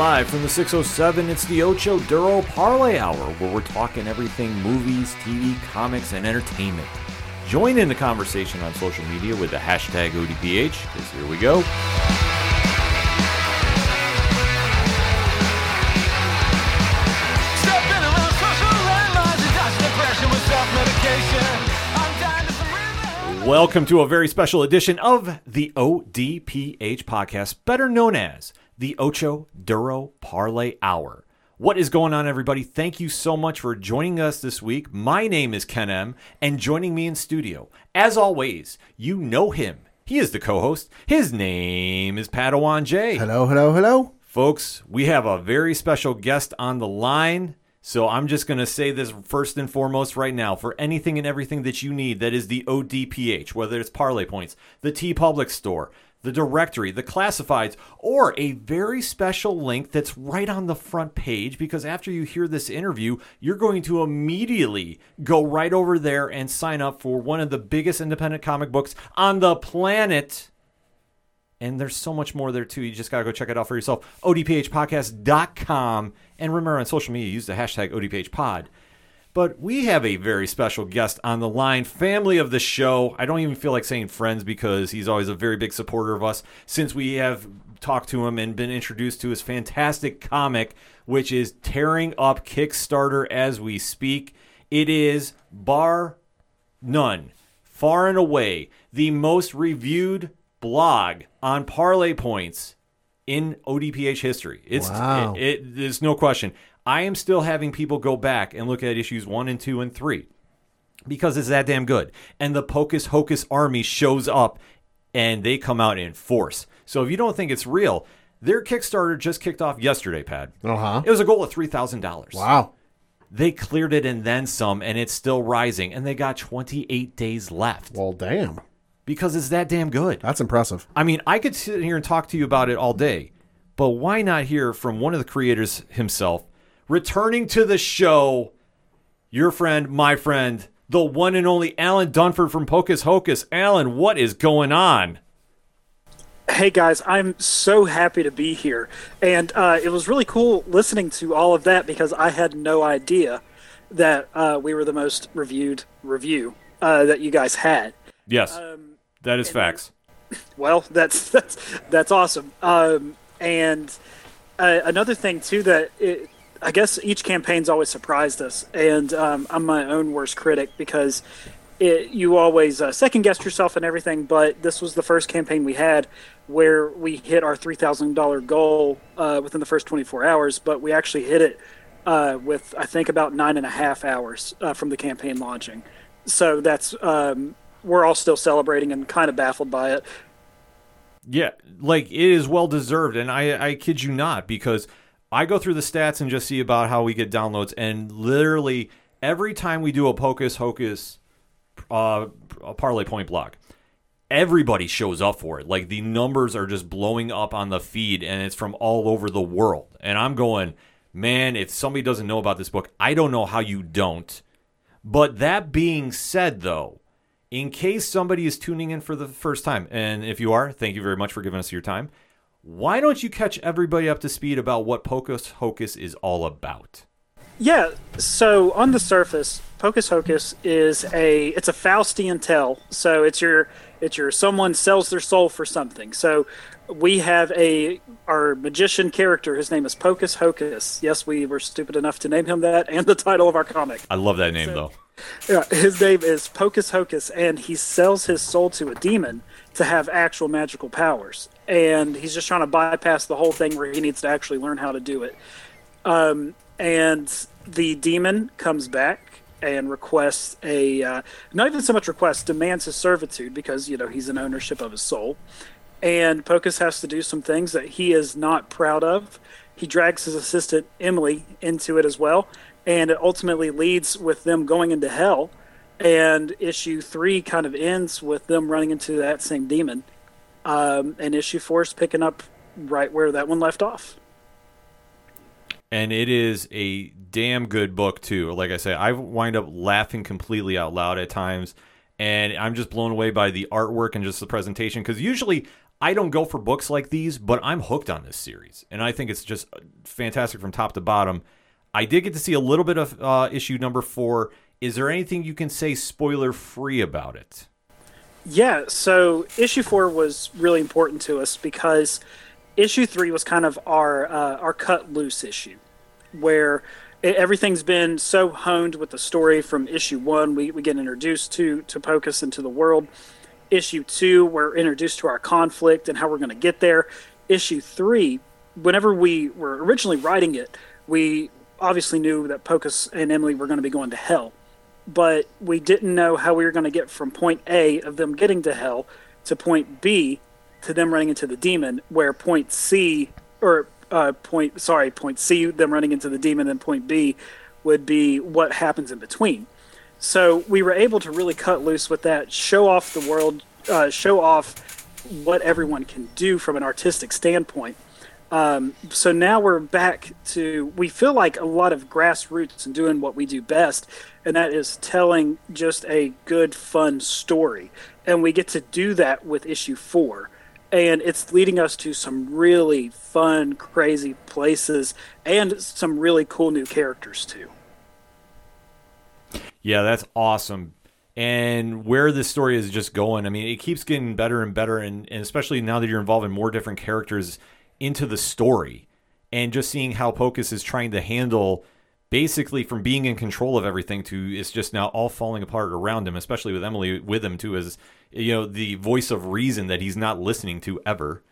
Live from the 607, it's the Ocho Duro Parlay Hour, where we're talking everything movies, TV, comics, and entertainment. Join in the conversation on social media with the hashtag ODPH, because here we go. Stepping around social landmines and dodging depression with self-medication. I'm dying to some rhythm. Welcome to a very special edition of the ODPH podcast, better known as the Ocho Duro Parlay Hour. What is going on, everybody? Thank you so much for joining us this week. My name is Ken M, and joining me in studio, as always, you know him. He is the co host. His name is Padawan J. Hello, hello, hello. Folks, we have a very special guest on the line. So I'm just going to say this first and foremost right now. For anything and everything that you need, that is the ODPH, whether it's Parlay Points, the TeePublic Store, the directory, the classifieds, or a very special link that's right on the front page because after you hear this interview, you're going to immediately go right over there and sign up for one of the biggest independent comic books on the planet. And there's so much more there too. You just got to go check it out for yourself. ODPHpodcast.com. And remember on social media, use the hashtag ODPHpod. But we have a very special guest on the line, family of the show. I don't even feel like saying friends because he's always a very big supporter of us since we have talked to him and been introduced to his fantastic comic, which is tearing up Kickstarter as we speak. It is bar none, far and away, the most reviewed blog on parlay points in ODPH history. It's Wow. it, it there's no question. I am still having people go back and look at issues 1 and 2 and 3 because it's that damn good. And the Pocus Hocus army shows up and they come out in force. So if you don't think it's real, their Kickstarter just kicked off yesterday, Pad. Uh huh. It was a goal of $3,000. Wow. They cleared it and then some, and it's still rising. And they got 28 days left Well, damn. because it's that damn good. That's impressive. I mean, I could sit here and talk to you about it all day, but why not hear from one of the creators himself, returning to the show, your friend, my friend, the one and only Alan Dunford from Pocus Hocus. Alan, what is going on? Hey guys, I'm so happy to be here. And uh, it was really cool listening to all of that because I had no idea that uh, we were the most reviewed review uh, that you guys had. Yes, that is facts. Well, that's that's that's awesome. Um, and uh, another thing too that it, I guess each campaign's always surprised us, and um, I'm my own worst critic because it, you always uh, second guess yourself and everything. But this was the first campaign we had where we hit our three thousand dollar goal uh, within the first 24 hours, but we actually hit it uh, with I think about nine and a half hours uh, from the campaign launching. So that's um, we're all still celebrating and kind of baffled by it. Yeah, like it is well deserved, and I I kid you not because I go through the stats and just see about how we get downloads, and literally every time we do a Pocus Hocus uh, parlay point block, everybody shows up for it. Like the numbers are just blowing up on the feed, and it's from all over the world. And I'm going, man, if somebody doesn't know about this book, I don't know how you don't. But that being said, though, in case somebody is tuning in for the first time, and if you are, thank you very much for giving us your time. Why don't you catch everybody up to speed about what Pocus Hocus is all about? Yeah, so on the surface, Pocus Hocus is a it's a Faustian tale. So it's your it's your someone sells their soul for something. So we have a our magician character. His name is Pocus Hocus. Yes, we were stupid enough to name him that, and the title of our comic. I love that name, though. Yeah, his name is Pocus Hocus, and he sells his soul to a demon to have actual magical powers. And he's just trying to bypass the whole thing where he needs to actually learn how to do it. Um, and the demon comes back and requests a uh, not even so much requests demands his servitude because you know he's in ownership of his soul. And pocus has to do some things that he is not proud of. He drags his assistant emily into it as well and it ultimately leads with them going into hell. And issue three kind of ends with them running into that same demon um, and issue four is picking up right where that one left off and it is a damn good book too. Like I say, I wind up laughing completely out loud at times, and I'm just blown away by the artwork and just the presentation. Because usually I don't go for books like these, but I'm hooked on this series, and I think it's just fantastic from top to bottom. I did get to see a little bit of uh, issue number four. Is there anything you can say spoiler free about it? Yeah, so issue four was really important to us because issue three was kind of our uh, our cut loose issue, where it, everything's been so honed with the story from issue one. We, we get introduced to to Pocus into the world. Issue two, we're introduced to our conflict and how we're going to get there. Issue three, whenever we were originally writing it, we obviously knew that Pocus and Emily were going to be going to hell but we didn't know how we were going to get from point A of them getting to hell to point B to them running into the demon, where point C or uh, point sorry point C them running into the demon and point B would be what happens in between. So we were able to really cut loose with that, show off the world, uh, show off what everyone can do from an artistic standpoint. Um, so now we're back to we feel like a lot of grassroots and doing what we do best, and that is telling just a good, fun story. And we get to do that with issue four. And it's leading us to some really fun, crazy places and some really cool new characters, too. Yeah, that's awesome. And where this story is just going, I mean, it keeps getting better and better. And, and especially now that you're involving more different characters into the story and just seeing how Pocus is trying to handle basically from being in control of everything to it's just now all falling apart around him, especially with Emily with him too, as you know, the voice of reason that he's not listening to ever.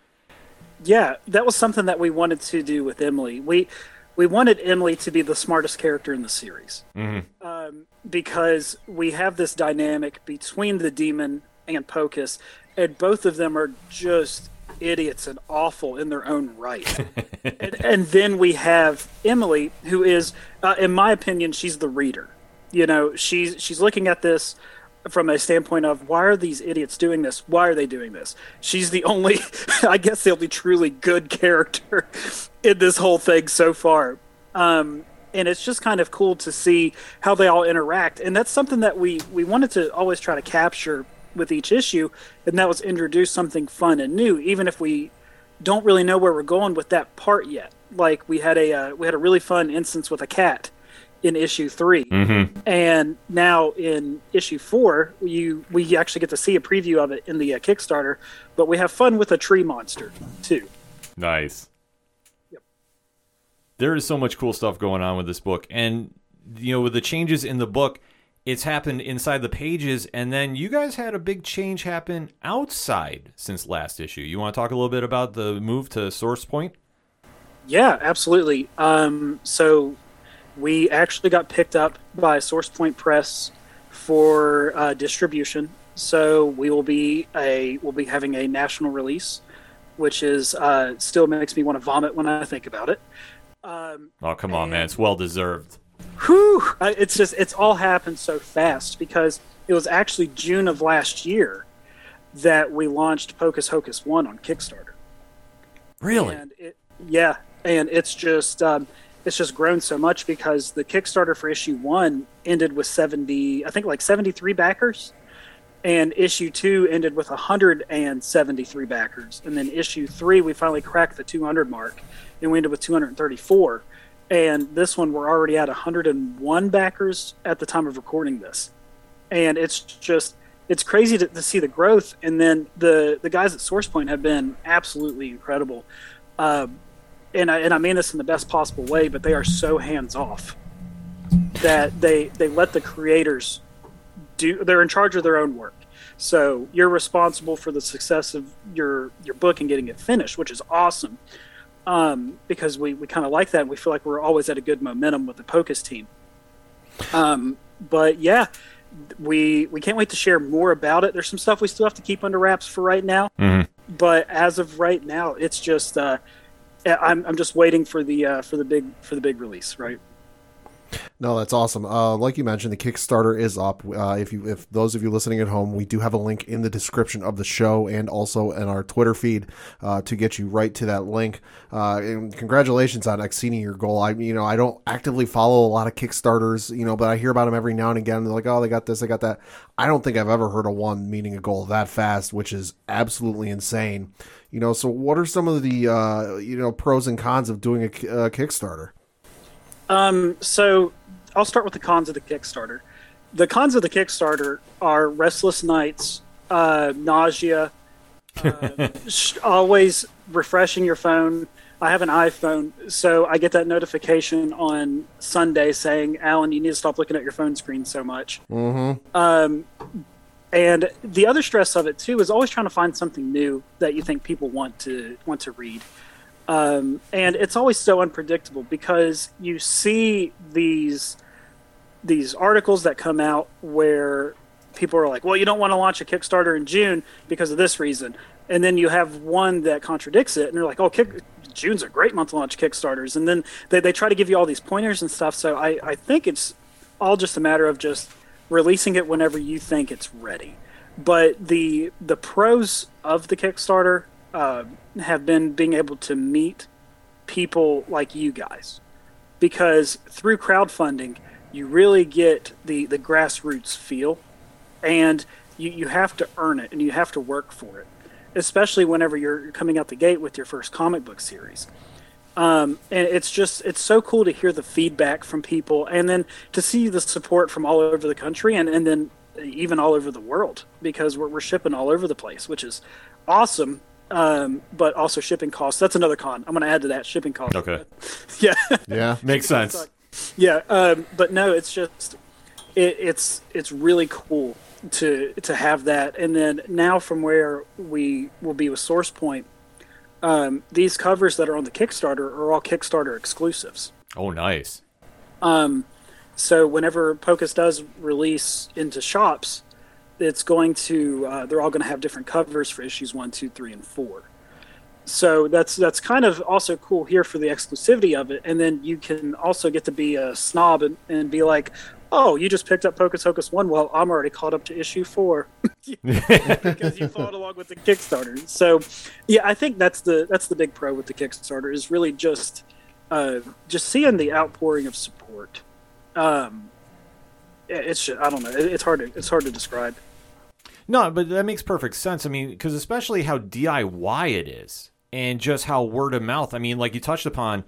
Yeah, that was something that we wanted to do with Emily. We we wanted Emily to be the smartest character in the series Mm-hmm. um, because we have this dynamic between the demon and Pocus, and both of them are just idiots and awful in their own right. and, and then we have Emily, who is, uh, in my opinion, she's the reader. You know, she's she's looking at this from a standpoint of why are these idiots doing this? Why are they doing this? She's the only, I guess, the only truly good character in this whole thing so far. Um, and it's just kind of cool to see how they all interact, and that's something that we we wanted to always try to capture with each issue, and that was introduce something fun and new, even if we don't really know where we're going with that part yet. Like we had a uh, we had a really fun instance with a cat in issue 3 Mm-hmm. and now in issue four, you we actually get to see a preview of it in the uh, Kickstarter. But we have fun with a tree monster too. Nice. Yep. There is so much cool stuff going on with this book, and you know, with the changes in the book, it's happened inside the pages, and then you guys had a big change happen outside since last issue. You want to talk a little bit about the move to Source Point? Yeah, absolutely. Um, so we actually got picked up by Source Point Press for uh, distribution. So we will be a we'll be having a national release, which is uh, still makes me want to vomit when I think about it. Um, Oh, come on, man! It's well deserved. Whew, it's just it's all happened so fast because it was actually June of last year that we launched Pocus Hocus One on Kickstarter. Really? And it, yeah, and it's just um, it's just grown so much because the Kickstarter for issue one ended with seventy, I think like seventy three backers, and issue two ended with hundred and seventy three backers, and then issue three we finally cracked the two hundred mark, and we ended with two hundred thirty four. And this one, we're already at 101 backers at the time of recording this, and it's just it's crazy to, to see the growth. And then the the guys at SourcePoint have been absolutely incredible. Um, and I and I mean this in the best possible way, but they are so hands off that they they let the creators do. They're in charge of their own work. So you're responsible for the success of your your book and getting it finished, which is awesome. Um, because we, we kind of like that. And we feel like we're always at a good momentum with the Pocus team. Um, but yeah, we we can't wait to share more about it. There's some stuff we still have to keep under wraps for right now, Mhm. but as of right now, it's just uh, I'm I'm just waiting for the uh, for the big for the big release, right? No, that's awesome. Uh, like you mentioned, the Kickstarter is up. Uh, if you, if those of you listening at home, we do have a link in the description of the show and also in our Twitter feed uh, to get you right to that link. Uh, and congratulations on exceeding your goal. I, you know, I don't actively follow a lot of Kickstarters, you know, but I hear about them every now and again. They're like, oh, they got this, they got that. I don't think I've ever heard of one meeting a goal that fast, which is absolutely insane. You know, so what are some of the uh, you know pros and cons of doing a, a Kickstarter? Um, so I'll start with the cons of the Kickstarter. The cons of the Kickstarter are restless nights, uh, nausea, uh, sh- always refreshing your phone. I have an iPhone, so I get that notification on Sunday saying, "Alan, you need to stop looking at your phone screen so much." Mm-hmm. Um, and the other stress of it too is always trying to find something new that you think people want to want to read. Um, and it's always so unpredictable because you see these these articles that come out where people are like, "Well, you don't want to launch a Kickstarter in June because of this reason," and then you have one that contradicts it, and they're like, "Oh, Kick- June's a great month to launch Kickstarters," and then they, they try to give you all these pointers and stuff. So I, I think it's all just a matter of just releasing it whenever you think it's ready. But the the pros of the Kickstarter uh, have been being able to meet people like you guys. Because through crowdfunding you really get the the grassroots feel and you, you have to earn it and you have to work for it especially whenever you're coming out the gate with your first comic book series. Um, and it's just it's so cool to hear the feedback from people and then to see the support from all over the country and, and then even all over the world because we're, we're shipping all over the place which is awesome um, but also shipping costs. That's another con. I'm going to add to that shipping costs. Okay. yeah. Yeah, Makes sense. yeah um, but no it's just it, it's it's really cool to to have that. And then now from where we will be with source point um, these covers that are on the kickstarter are all kickstarter exclusives. Oh, nice. Um, so whenever pocus does release into shops it's going to uh, they're all going to have different covers for issues one two three and four so that's that's kind of also cool here for the exclusivity of it and then you can also get to be a snob and, and be like oh you just picked up pocus hocus one well i'm already caught up to issue four because you followed along with the kickstarter so yeah i think that's the that's the big pro with the kickstarter is really just uh, just seeing the outpouring of support um, it's I don't know. It- It's hard to it's hard to describe. No, but that makes perfect sense. I mean, because especially how DIY it is, and just how word of mouth. I mean, like you touched upon,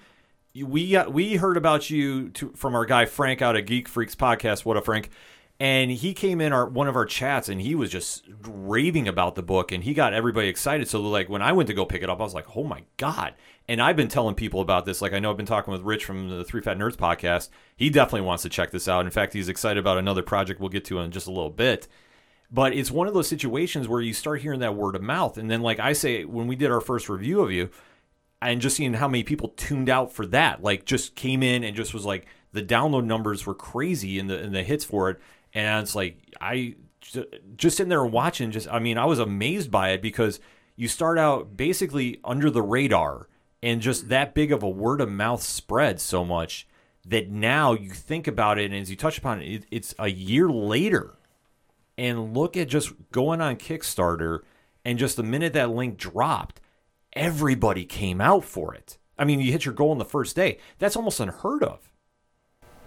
we got, we heard about you to, from our guy Frank out of Geek Freaks podcast. What a Frank! And he came in our one of our chats, and he was just raving about the book, and he got everybody excited. So like when I went to go pick it up, I was like, oh my god! And I've been telling people about this. Like I know I've been talking with Rich from the Three Fat Nerds podcast. He definitely wants to check this out. In fact, he's excited about another project we'll get to in just a little bit. But it's one of those situations where you start hearing that word of mouth. And then, like I say, when we did our first review of you, and just seeing how many people tuned out for that, like just came in and just was like, the download numbers were crazy and the, and the hits for it. And it's like, I just sitting there watching, just, I mean, I was amazed by it because you start out basically under the radar and just that big of a word of mouth spread so much that now you think about it and as you touch upon it, it it's a year later and look at just going on Kickstarter and just the minute that link dropped, everybody came out for it. I mean, you hit your goal on the first day. That's almost unheard of.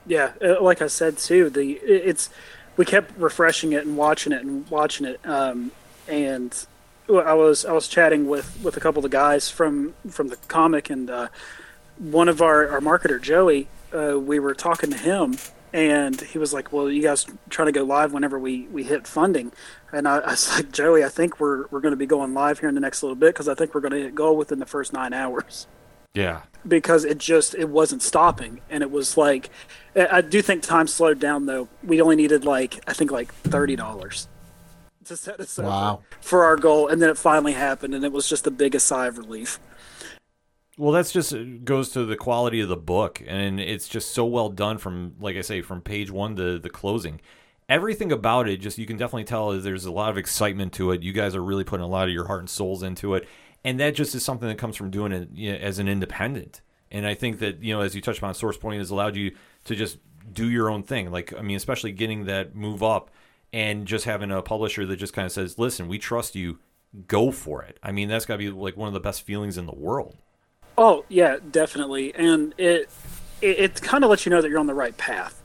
Yeah, uh, like I said too, the it's we kept refreshing it and watching it and watching it. Um, and I was I was chatting with with a couple of the guys from from the comic and uh, one of our our marketer Joey. Uh, we were talking to him and he was like, "Well, you guys trying to go live whenever we we hit funding." And I, I was like, "Joey, I think we're we're going to be going live here in the next little bit because I think we're going to hit goal within the first nine hours." Yeah. because it just it wasn't stopping and it was like I I do think time slowed down though. We only needed like I think like thirty dollars to set us up Wow. for our goal, and then it finally happened, and it was just the biggest sigh of relief. Well, that's just uh, goes to the quality of the book, and it's just so well done from, like I say, from page one to the closing. Everything about it, just you can definitely tell there's a lot of excitement to it. You guys are really putting a lot of your heart and souls into it, and that just is something that comes from doing it you know, as an independent. And I think that you know, as you touched upon, Source Point has allowed you to just do your own thing. Like I mean, especially getting that move up and just having a publisher that just kind of says, "Listen, we trust you. Go for it." I mean, that's got to be like one of the best feelings in the world. Oh yeah, definitely, and it it, it kind of lets you know that you're on the right path.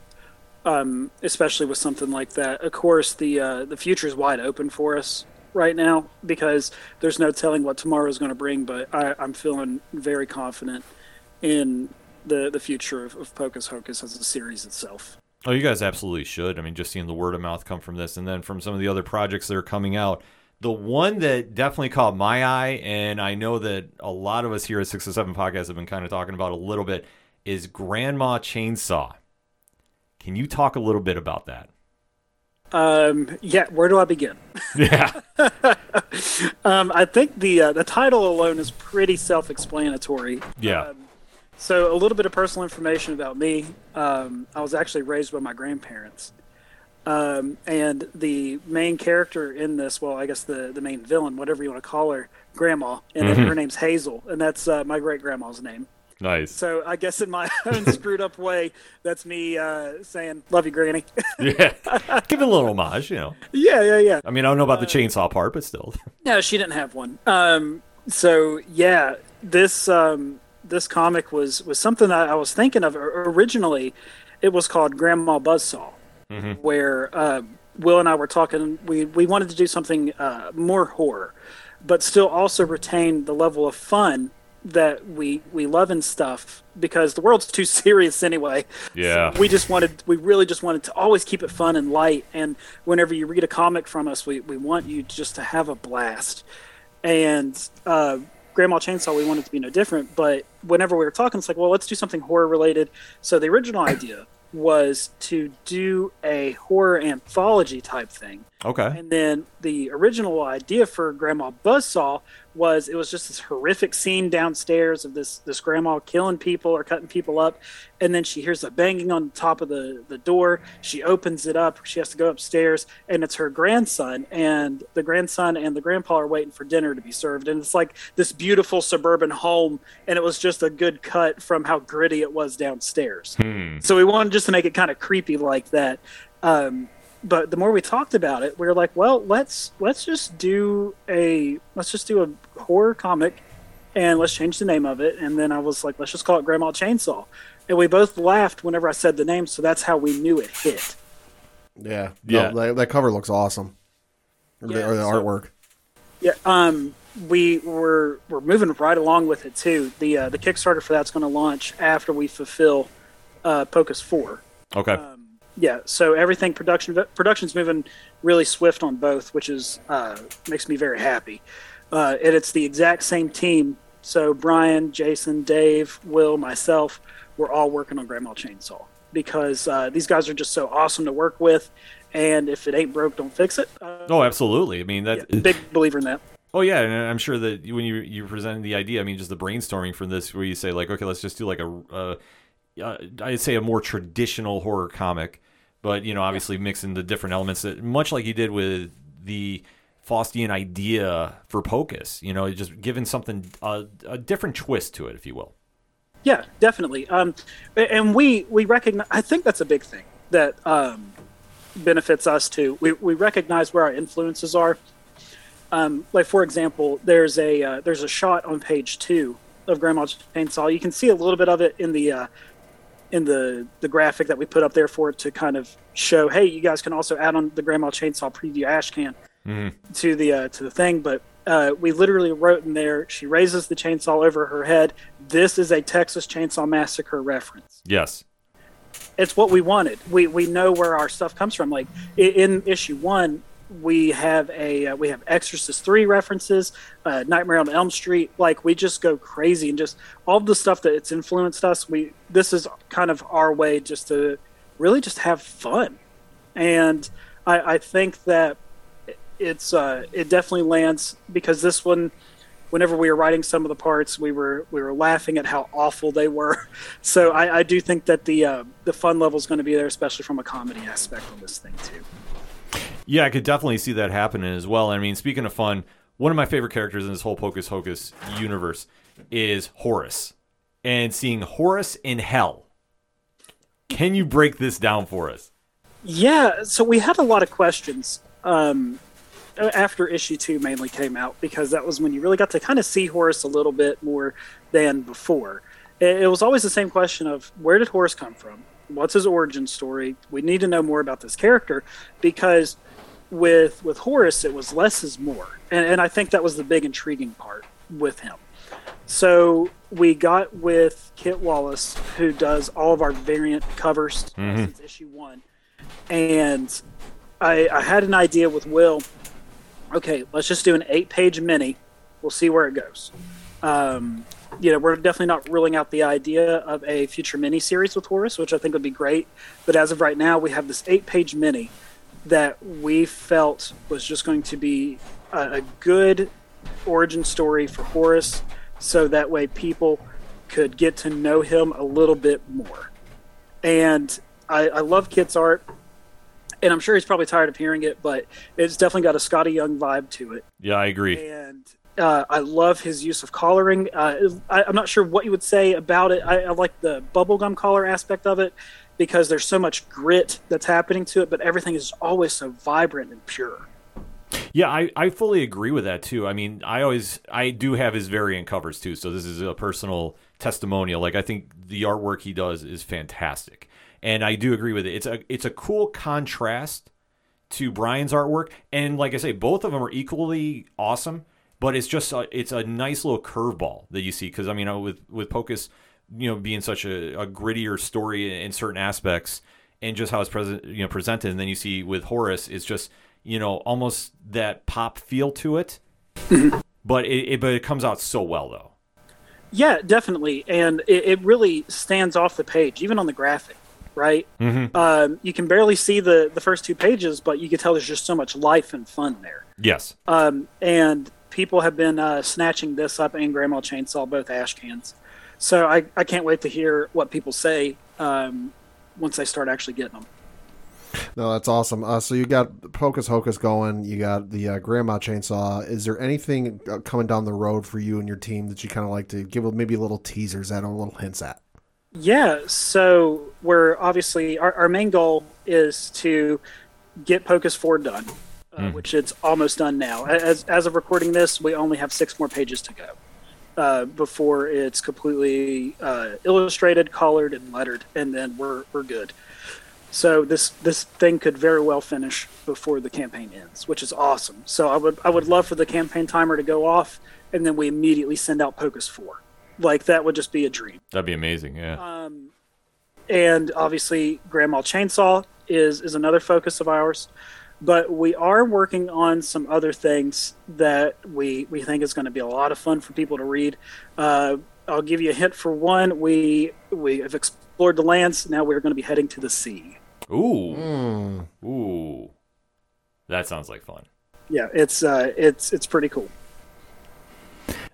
Um, especially with something like that. Of course, the uh, the future is wide open for us right now because there's no telling what tomorrow is going to bring. But I, I'm feeling very confident in the the future of, of Pocus Hocus as a series itself. Oh, you guys absolutely should. I mean, just seeing the word of mouth come from this, and then from some of the other projects that are coming out. The one that definitely caught my eye, and I know that a lot of us here at Six or Seven Podcast have been kind of talking about a little bit, is Grandma Chainsaw. Can you talk a little bit about that? Um, yeah, where do I begin? Yeah. Um, I think the uh, the title alone is pretty self-explanatory. Yeah. Um, so a little bit of personal information about me. Um, I was actually raised by my grandparents, um, and the main character in this, well, I guess the the main villain, whatever you want to call her, Grandma, and her name's Hazel, and that's uh, my great grandma's name. nice. So I guess in my own screwed up way, that's me uh, saying "Love you, Granny." Yeah. Give it a little homage, you know. yeah, yeah, yeah. I mean, I don't know about the chainsaw part, but still. No, she didn't have one. Um, so yeah, this um, this comic was was something that I was thinking of originally. It was called Grandma Buzzsaw, where uh, Will and I were talking. We we wanted to do something uh, more horror, but still also retain the level of fun that we we love and stuff because the world's too serious anyway. Yeah. we just wanted we really just wanted to always keep it fun and light and whenever you read a comic from us we, we want you just to have a blast and uh, grandma chainsaw we wanted to be no different but whenever we were talking it's like well let's do something horror related so the original idea was to do a horror anthology type thing Okay. and then the original idea for Grandma Buzzsaw was it was just this horrific scene downstairs of this this grandma killing people or cutting people up, and then she hears a banging on the top of the the door. She opens it up. She has to go upstairs, and it's her grandson. And the grandson and the grandpa are waiting for dinner to be served. And it's like this beautiful suburban home, and it was just a good cut from how gritty it was downstairs. So we wanted just to make it kind of creepy like that. Um, but the more we talked about it, we were like, well, let's let's just do a let's just do a horror comic, and let's change the name of it. And then I was like, let's just call it Grandma Chainsaw. And we both laughed whenever I said the name, so that's how we knew it hit. Yeah, Yeah. No, that, that cover looks awesome. Or, the, Yeah, or the so- artwork. Yeah, um, we were we're moving right along with it too. The uh, the Kickstarter for that's going to launch after we fulfill uh, Pocus Four. Okay. Yeah so everything production production's moving really swift on both which is uh, makes me very happy. Uh, and it's the exact same team. So brian jason dave will myself we're all working on grandma chainsaw because uh, these guys are just so awesome to work with. And if it ain't broke don't fix it. Uh, oh, absolutely. I mean, that. yeah, big believer in that. Oh yeah, and I'm sure that when you you presented the idea, I mean, just the brainstorming from this, where you say like, okay, let's just do like a, uh, uh, I'd say a more traditional horror comic, but you know, obviously mixing the different elements, that, much like you did with the Faustian idea for Pocus. You know, just giving something uh, a different twist to it, if you will. Yeah, definitely. Um, and we we recognize. I think that's a big thing that um, benefits us too. We we recognize where our influences are. Um, like for example, there's a uh, there's a shot on page two of Grandma Chainsaw. You can see a little bit of it in the uh, in the the graphic that we put up there for it to kind of show. Hey, you guys can also add on the Grandma Chainsaw preview ash can to the uh, to the thing, but uh, we literally wrote in there. She raises the chainsaw over her head. This is a Texas Chainsaw Massacre reference. Yes. It's what we wanted. We we know where our stuff comes from. Like in issue one, we have a uh, we have Exorcist three references, uh, Nightmare on Elm Street. Like we just go crazy and just all the stuff that it's influenced us. We this is kind of our way just to really just have fun, and I, I think that it's uh, it definitely lands because this one whenever we were writing some of the parts we were we were laughing at how awful they were so i, I do think that the uh, the fun level is going to be there especially from a comedy aspect on this thing too Yeah, I could definitely see that happening as well. I mean, speaking of fun, one of my favorite characters in this whole Pocus Hocus universe is Horus. and seeing Horus in hell Can you break this down for us? Yeah, so we had a lot of questions um, after issue two mainly came out because that was when you really got to kind of see Horus a little bit more than before. It, it was always the same question of where did Horus come from? What's his origin story? We need to know more about this character because with with Horus it was less is more, and, and I think that was the big intriguing part with him. So we got with Kit Wallace, who does all of our variant covers since issue one, and I, I had an idea with Will. Okay, let's just do an eight-page mini. We'll see where it goes. Um, you know, we're definitely not ruling out the idea of a future mini series with Horus, which I think would be great. But as of right now, we have this eight-page mini that we felt was just going to be a, a good origin story for Horus so that way people could get to know him a little bit more. And I, I love Kit's art, and I'm sure he's probably tired of hearing it, but it's definitely got a Skottie Young vibe to it. Yeah, I agree. And uh, I love his use of collaring. Uh, I, I'm not sure what you would say about it. I, I like the bubblegum collar aspect of it because there's so much grit that's happening to it, but everything is always so vibrant and pure. Yeah, I, I fully agree with that too. I mean, I always I do have his variant covers too, so this is a personal testimonial. Like I think the artwork he does is fantastic. And I do agree with it. It's a it's a cool contrast to Brian's artwork and like I say both of them are equally awesome, but it's just a, it's a nice little curveball that you see cuz I mean uh, with with Pocus, you know, being such a, a grittier story in certain aspects and just how it's present you know presented and then you see with Horus it's just you know almost that pop feel to it. but it, it but it comes out so well though. Yeah, definitely, and it, it really stands off the page, even on the graphic. Right, um, you can barely see the the first two pages, but you can tell there's just so much life and fun there. Yes. Um, and people have been uh, snatching this up and Grandma Chainsaw, both ash cans. So I, I can't wait to hear what people say um, once they start actually getting them. No, that's awesome. Uh, so you got Pocus Hocus going. You got the uh, Grandma Chainsaw. Is there anything uh, coming down the road for you and your team that you kind of like to give maybe a little teasers at or little hints at? Yeah, so we're obviously our, our main goal is to get Pocus Four done, uh, which it's almost done now. As as of recording this, we only have six more pages to go uh, before it's completely uh, illustrated, colored, and lettered, and then we're we're good. So this this thing could very well finish before the campaign ends, which is awesome. So I would I would love for the campaign timer to go off, and then we immediately send out Pocus Four. Like that would just be a dream That'd be amazing. Yeah. Um, and obviously Grandma Chainsaw is is another focus of ours. But we are working on some other things that we we think is going to be a lot of fun for people to read. Uh, I'll give you a hint for one. We we have explored the lands. Now we're going to be heading to the sea. Ooh. Ooh. That sounds like fun. Yeah, it's uh, it's it's pretty cool.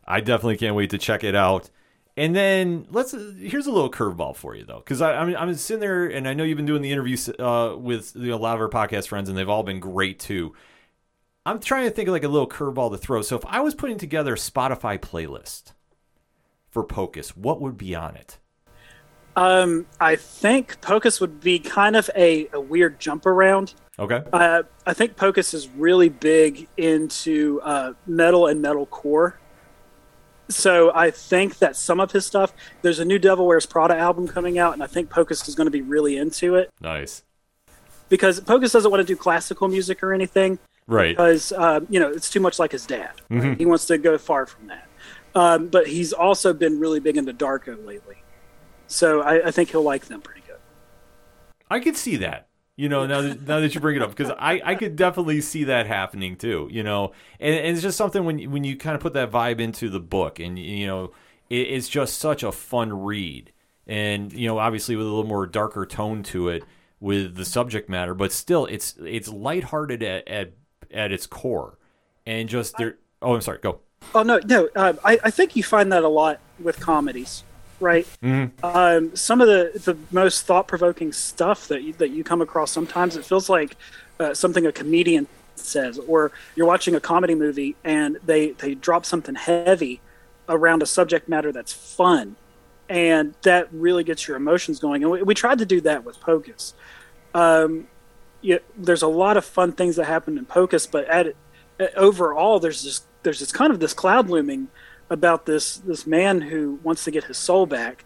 I definitely can't wait to check it out. And then let's here's a little curveball for you though, because I'm I'm sitting there and I know you've been doing the interviews uh, with you know, a lot of our podcast friends and they've all been great too. I'm trying to think of like a little curveball to throw. So if I was putting together a Spotify playlist for Pocus, what would be on it? Um, I think Pocus would be kind of a, a weird jump around. Okay. Uh, I think Pocus is really big into uh, metal and metal core. So I think that some of his stuff, there's a new Devil Wears Prada album coming out, and I think Pocus is going to be really into it Nice. because Pocus doesn't want to do classical music or anything Right. because um, you know it's too much like his dad. right? He wants to go far from that. Um, but he's also been really big into Darko lately, so I, I think he'll like them pretty good. I could see that. You know, now that, now that you bring it up, because I, I could definitely see that happening too. You know, and, and it's just something when when you kind of put that vibe into the book, and you know, it, it's just such a fun read, and you know, obviously with a little more darker tone to it with the subject matter, but still, it's it's lighthearted at at, at its core, and just there. Oh, I'm sorry. Go. Oh no, no. Um, I, I think you find that a lot with comedies, right? Um, some of the the most thought provoking stuff that you, that you come across sometimes it feels like uh, something a comedian says, or you're watching a comedy movie and they they drop something heavy around a subject matter that's fun, and that really gets your emotions going. And we, we tried to do that with Pocus. Um, yeah, there's a lot of fun things that happen in Pocus, but at, at overall, there's this there's this kind of this cloud looming about this this man who wants to get his soul back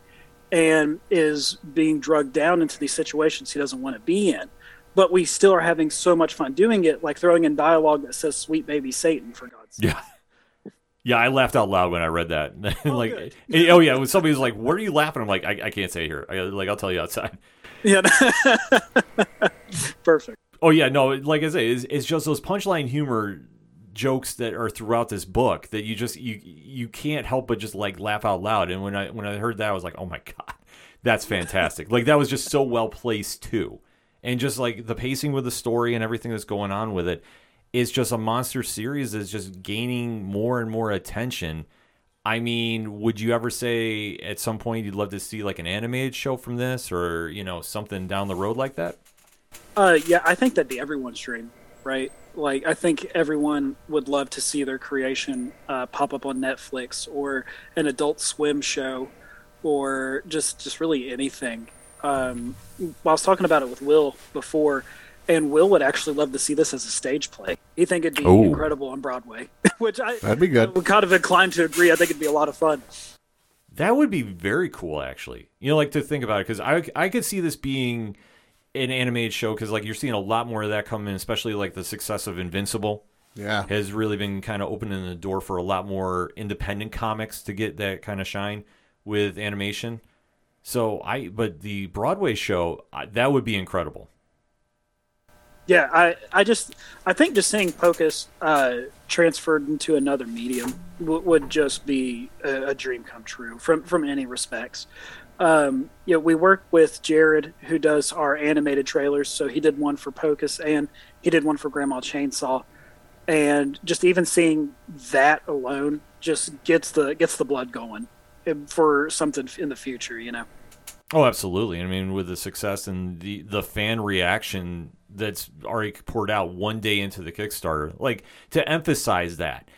and is being drugged down into these situations he doesn't want to be in. But we still are having so much fun doing it, like throwing in dialogue that says "Sweet baby Satan" for God's sake. Yeah. Yeah, I laughed out loud when I read that. like, good. eh, oh yeah, when somebody was like, "What are you laughing?" I'm like, "I, I can't say here. I, like, I'll tell you outside." Yeah, perfect. Oh yeah, no, like I say, it's, it's just those punchline humor jokes that are throughout this book that you just you you can't help but just like laugh out loud. And when I when I heard that, I was like, "Oh my god, that's fantastic!" like that was just so well placed too, and just like the pacing with the story and everything that's going on with it is just a monster series that's just gaining more and more attention. I mean, would you ever say at some point you'd love to see like an animated show from this, or you know something down the road like that? Uh, yeah, I think that'd be everyone's dream, right? Like, I think everyone would love to see their creation uh, pop up on Netflix or an Adult Swim show, or just just really anything. Um, I was talking about it with Will before, and Will would actually love to see this as a stage play. He think it'd be Ooh. incredible on Broadway, which I That'd be good. would kind of inclined to agree. I think it'd be a lot of fun. That would be very cool, actually. You know, like to think about it, because I I could see this being an animated show, because like you're seeing a lot more of that come in, especially like the success of Invincible Yeah. has really been kind of opening the door for a lot more independent comics to get that kind of shine with animation. So I, but the Broadway show I, that would be incredible. Yeah, I, I just I think just seeing Pocus uh, transferred into another medium w- would just be a, a dream come true from from any respects. Um, you know, we work with Jared who does our animated trailers, so he did one for Pocus and he did one for Grandma Chainsaw, and just even seeing that alone just gets the gets the blood going for something in the future. You know. Oh, absolutely. I mean, with the success and the the fan reaction that's already poured out one day into the Kickstarter, like to emphasize that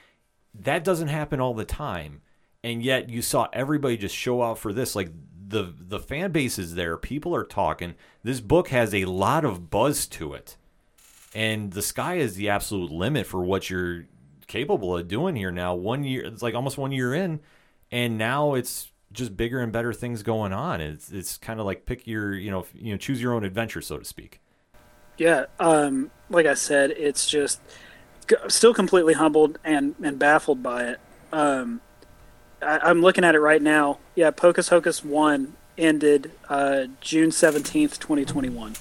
that doesn't happen all the time, and yet you saw everybody just show out for this. Like the the fan base is there, people are talking. This book has a lot of buzz to it, and the sky is the absolute limit for what you're capable of doing here now. One year, it's like almost one year in, and now it's just bigger and better things going on. It's it's kind of like pick your you know you know choose your own adventure, so to speak. Yeah, um, like I said, it's just still completely humbled and, and baffled by it. Um, I, I'm looking at it right now. Yeah, Pocus Hocus 1 ended uh, June 17th, 2021.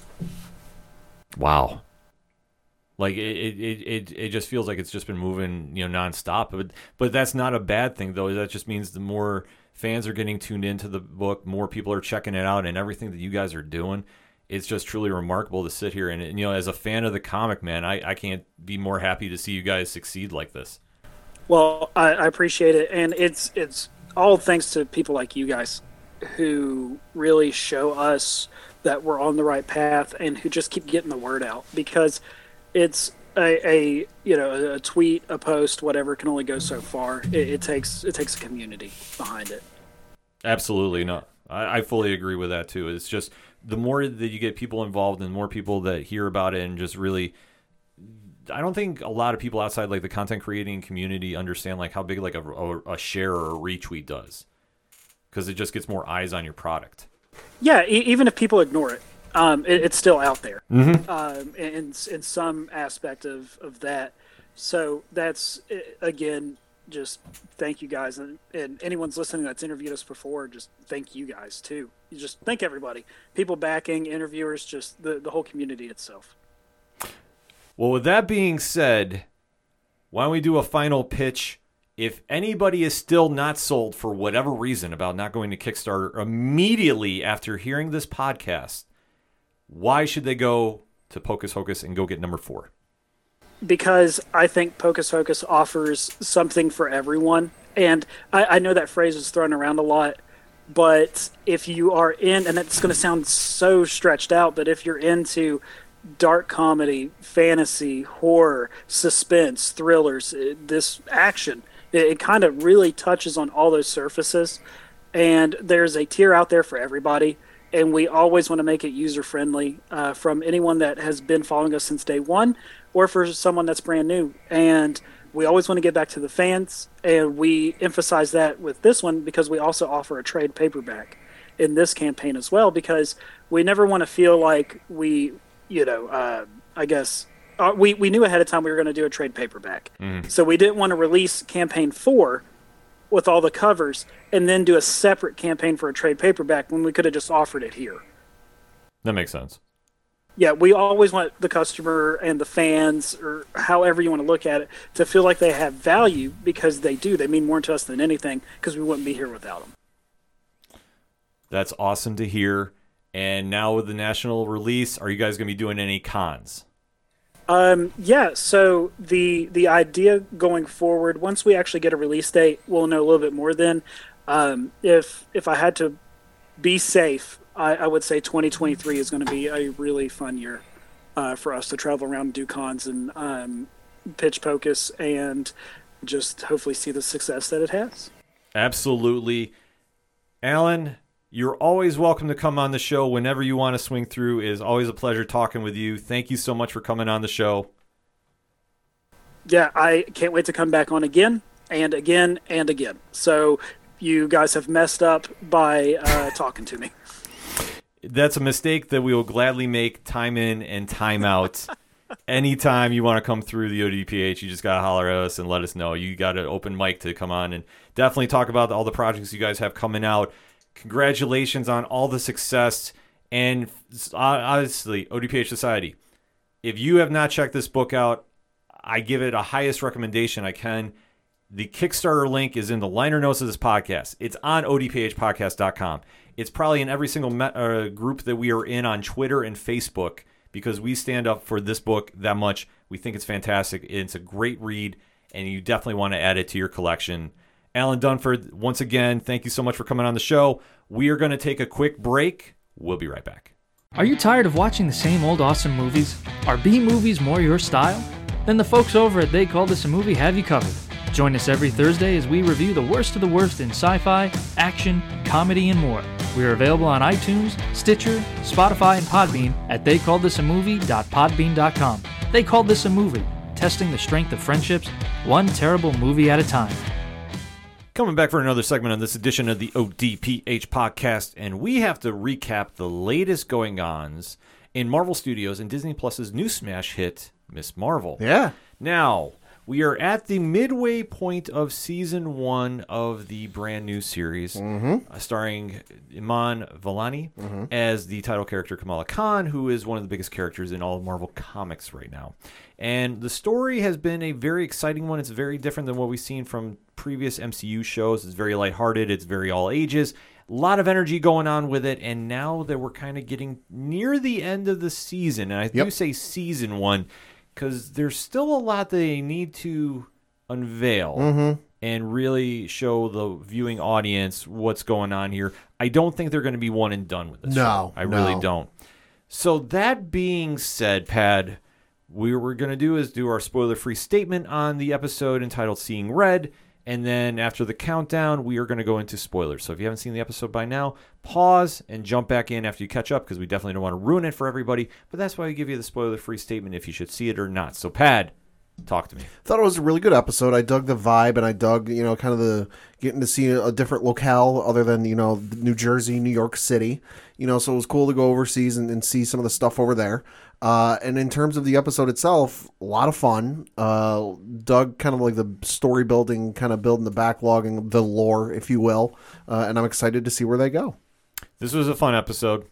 Wow. Like it, it, it, it, it just feels like it's just been moving, you know, nonstop. But but that's not a bad thing though. That just means the more fans are getting tuned into the book, more people are checking it out, and everything that you guys are doing. It's just truly remarkable to sit here and, and you know, as a fan of the comic, man, I, I can't be more happy to see you guys succeed like this. Well, I, I appreciate it, and it's it's all thanks to people like you guys who really show us that we're on the right path and who just keep getting the word out because it's a, a you know a tweet, a post, whatever can only go so far. It, it takes it takes a community behind it. Absolutely no. I, I fully agree with that too. It's just the more that you get people involved and more people that hear about it and just really I don't think a lot of people outside like the content creating community understand like how big like a, a, a share or a retweet does because it just gets more eyes on your product. Yeah, e- even if people ignore it, um, it it's still out there um, in in some aspect of of that. So that's again, just thank you guys, and, and anyone's listening that's interviewed us before, just thank you guys too. You just thank everybody, people backing, interviewers, just the the whole community itself. Well, with that being said, why don't we do a final pitch? If anybody is still not sold for whatever reason about not going to Kickstarter immediately after hearing this podcast, why should they go to Pocus Hocus and go get number four? because I think Pocus Hocus offers something for everyone. And I, I know that phrase is thrown around a lot, but if you are in, and it's going to sound so stretched out, but if you're into dark comedy, fantasy, horror, suspense, thrillers, eh, this action, it, it kind of really touches on all those surfaces. and there's a tier out there for everybody. And we always want to make it user friendly uh, from anyone that has been following us since day one, or for someone that's brand new. And we always want to get back to the fans, and we emphasize that with this one because we also offer a trade paperback in this campaign as well because we never want to feel like we, you know, uh, I guess uh, we we knew ahead of time we were going to do a trade paperback, so we didn't want to release campaign four with all the covers and then do a separate campaign for a trade paperback when we could have just offered it here. That makes sense. Yeah, we always want the customer and the fans, or however you want to look at it, to feel like they have value because they do. They mean more to us than anything because we wouldn't be here without them. That's awesome to hear. And now with the national release, are you guys going to be doing any cons? Um, yeah. So the the idea going forward, once we actually get a release date, we'll know a little bit more. Then, um, if if I had to be safe, I, I would say 2023 is going to be a really fun year uh, for us to travel around and do cons and um, pitch Pocus and just hopefully see the success that it has. Absolutely. Alan, you're always welcome to come on the show whenever you want to swing through. It is always a pleasure talking with you. Thank you so much for coming on the show. Yeah, I can't wait to come back on again and again and again. So you guys have messed up by uh, talking to me. That's a mistake that we will gladly make time in and time out. Anytime you want to come through the ODPH, you just got to holler at us and let us know. You got an open mic to come on and definitely talk about all the projects you guys have coming out. Congratulations on all the success. And honestly, ODPH Society, if you have not checked this book out, I give it a highest recommendation I can. The Kickstarter link is in the liner notes of this podcast. It's on odphpodcast.com. It's probably in every single me- uh, group that we are in on Twitter and Facebook because we stand up for this book that much. We think it's fantastic. It's a great read, and you definitely want to add it to your collection. Alan Dunford, once again, thank you so much for coming on the show. We are going to take a quick break. We'll be right back. Are you tired of watching the same old awesome movies? Are B movies more your style? Then the folks over at They Call This a Movie have you covered. Join us every Thursday as we review the worst of the worst in sci fi, action, comedy, and more. We are available on iTunes, Stitcher, Spotify, and Podbean at theycalledthisamovie.podbean.com. They Called This a Movie, testing the strength of friendships, one terrible movie at a time. Coming back for another segment on this edition of the ODPH podcast, and we have to recap the latest going ons in Marvel Studios and Disney Plus's new smash hit, Miss Marvel. Yeah. Now, we are at the midway point of season one of the brand new series, uh, starring Iman Vellani as the title character Kamala Khan, who is one of the biggest characters in all of Marvel Comics right now. And the story has been a very exciting one. It's very different than what we've seen from previous MCU shows. It's very lighthearted, it's very all ages. A lot of energy going on with it, and now that we're kind of getting near the end of the season, and I do say season one because there's still a lot they need to unveil Mm-hmm. and really show the viewing audience what's going on here. I don't think they're going to be one and done with this. No, show. I really don't. So that being said, Pad, we we're going to do is do our spoiler-free statement on the episode entitled "Seeing Red." And then after the countdown, we are going to go into spoilers. So if you haven't seen the episode by now, pause and jump back in after you catch up because we definitely don't want to ruin it for everybody. But that's why we give you the spoiler free statement if you should see it or not. So, Pad, talk to me. Thought it was a really good episode. I dug the vibe, and I dug, you know, kind of the getting to see a, different locale other than you know New Jersey, New York City. You know, so it was cool to go overseas and, and see some of the stuff over there. Uh, and in terms of the episode itself, a lot of fun. Uh, dug kind of like the story building, kind of building the backlog and the lore, if you will. Uh, and I'm excited to see where they go. This was a fun episode.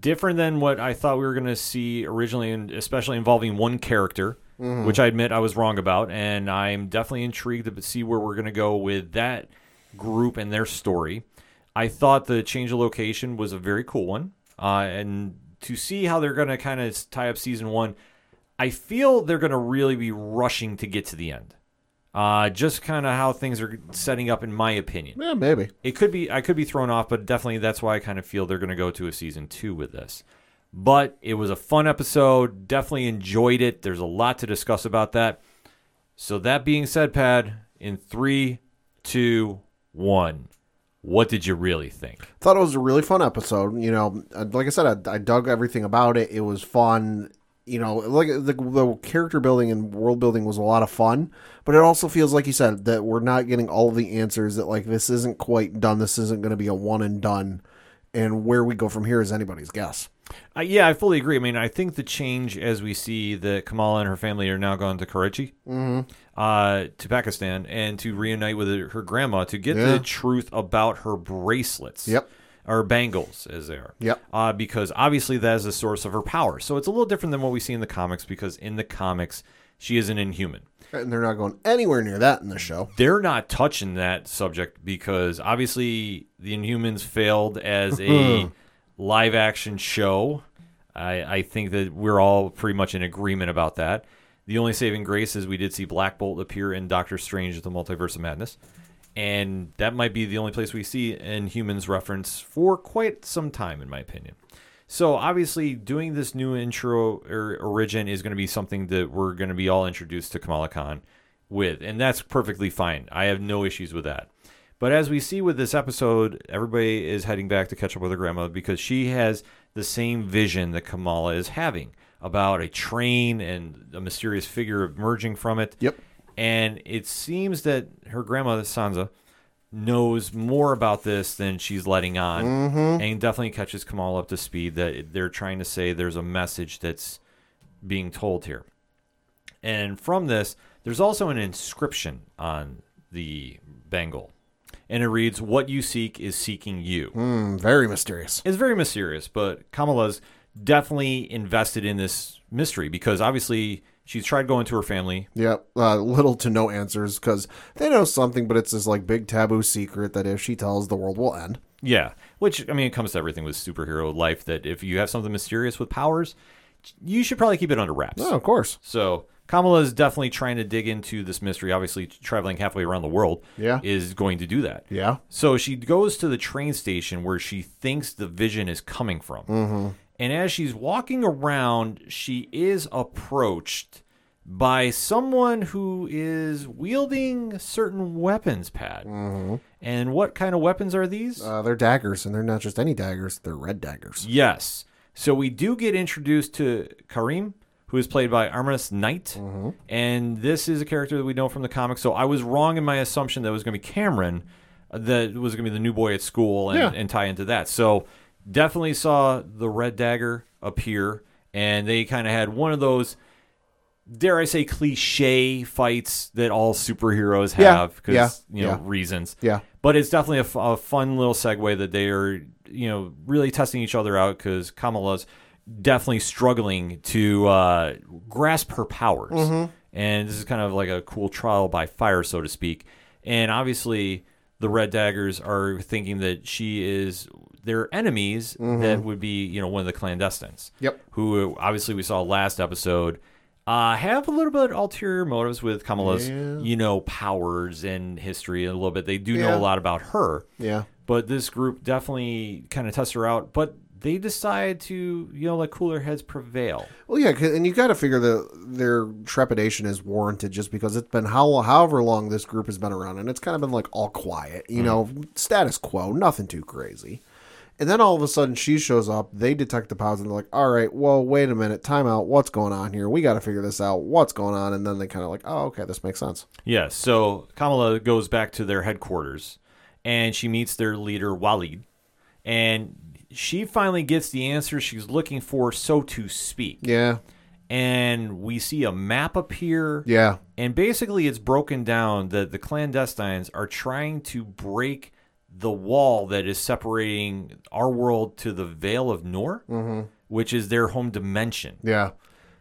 Different than what I thought we were going to see originally, and especially involving one character, which I admit I was wrong about. And I'm definitely intrigued to see where we're going to go with that group and their story. I thought the change of location was a very cool one. Uh, and to see how they're going to kind of tie up season one, I feel they're going to really be rushing to get to the end. Uh, just kind of how things are setting up, in my opinion Yeah, maybe. it could be I could be thrown off, but definitely that's why I kind of feel they're going to go to a season two with this. But it was a fun episode. Definitely enjoyed it. There's a lot to discuss about that. So that being said, Pad, in three, two, one, What did you really think? thought it was a really fun episode. You know, uh, like I said, I, I dug everything about it. It was fun. You know, like the, the character building and world building was a lot of fun, but it also feels like you said that we're not getting all of the answers. That like this isn't quite done. This isn't going to be a one and done. And where we go from here is anybody's guess. Uh, yeah, I fully agree. I mean, I think the change as we see that Kamala and her family are now gone to Karachi, uh, to Pakistan, and to reunite with her, her grandma to get Yeah. the truth about her bracelets. Yep. Or bangles, as they are. Yep. Uh, because obviously that is the source of her power. So it's a little different than what we see in the comics because in the comics, she is an inhuman. And they're not going anywhere near that in the show. They're not touching that subject because obviously the Inhumans failed as a live action show. I, I think that we're all pretty much in agreement about that. The only saving grace is we did see Black Bolt appear in Doctor Strange: The Multiverse of Madness, and that might be the only place we see Inhumans reference for quite some time, in my opinion. So obviously, doing this new intro or origin is going to be something that we're going to be all introduced to Kamala Khan with, and that's perfectly fine. I have no issues with that. But as we see with this episode, everybody is heading back to catch up with her grandma because she has the same vision that Kamala is having about a train and a mysterious figure emerging from it. Yep. And it seems that her grandma, Sansa, knows more about this than she's letting on, and definitely catches Kamala up to speed that they're trying to say there's a message that's being told here. And from this, there's also an inscription on the bangle. And it reads, What you seek is seeking you. Mm, very mysterious. It's very mysterious, but Kamala's definitely invested in this mystery because obviously she's tried going to her family. Yep. Uh, little to no answers because they know something, but it's this like big taboo secret that if she tells, the world will end. Yeah, which, I mean, it comes to everything with superhero life that if you have something mysterious with powers, you should probably keep it under wraps. Oh, of course. So Kamala is definitely trying to dig into this mystery. Obviously, traveling halfway around the world Yeah. is going to do that. Yeah. So she goes to the train station where she thinks the vision is coming from. Mm-hmm. And as she's walking around, she is approached by someone who is wielding certain weapons, Pat. Mm-hmm. And what kind of weapons are these? Uh, they're daggers, and they're not just any daggers; they're red daggers. Yes. So we do get introduced to Kareem, who is played by Aramis Knight. And this is a character that we know from the comics. So I was wrong in my assumption that it was going to be Kamran, uh, that was going to be the new boy at school and, Yeah. and tie into that. So definitely saw the Red Dagger appear. And they kind of had one of those, dare I say, cliche fights that all superheroes Yeah. have because, Yeah. you know, Yeah. reasons Yeah. but it's definitely a, f- a fun little segue that they are you know really testing each other out because kamala's definitely struggling to uh, grasp her powers and this is kind of like a cool trial by fire so to speak and obviously the red daggers are thinking that she is their enemies that would be you know one of the clandestines Yep. who obviously we saw last episode uh, have a little bit ulterior motives with Kamala's, Yeah. you know, powers and history a little bit. They do Yeah. know a lot about her, Yeah. but this group definitely kind of tests her out. But they decide to, you know, let cooler heads prevail. Well, yeah, 'cause- and you got to figure that their trepidation is warranted just because it's been how however long this group has been around, and it's kind of been like all quiet, you know, status quo, nothing too crazy. And then all of a sudden she shows up. They detect the powers, and they're like, "All right, well, wait a minute, time out. What's going on here? We got to figure this out. What's going on?" And then they kind of like, "Oh, okay, this makes sense." Yeah, so Kamala goes back to their headquarters and she meets their leader, Waleed. And she finally gets the answer she's looking for, so to speak. Yeah, And we see a map appear. yeah, And basically, it's broken down that the clandestines are trying to break the wall that is separating our world to the Veil of Noor, mm-hmm. which is their home dimension. yeah.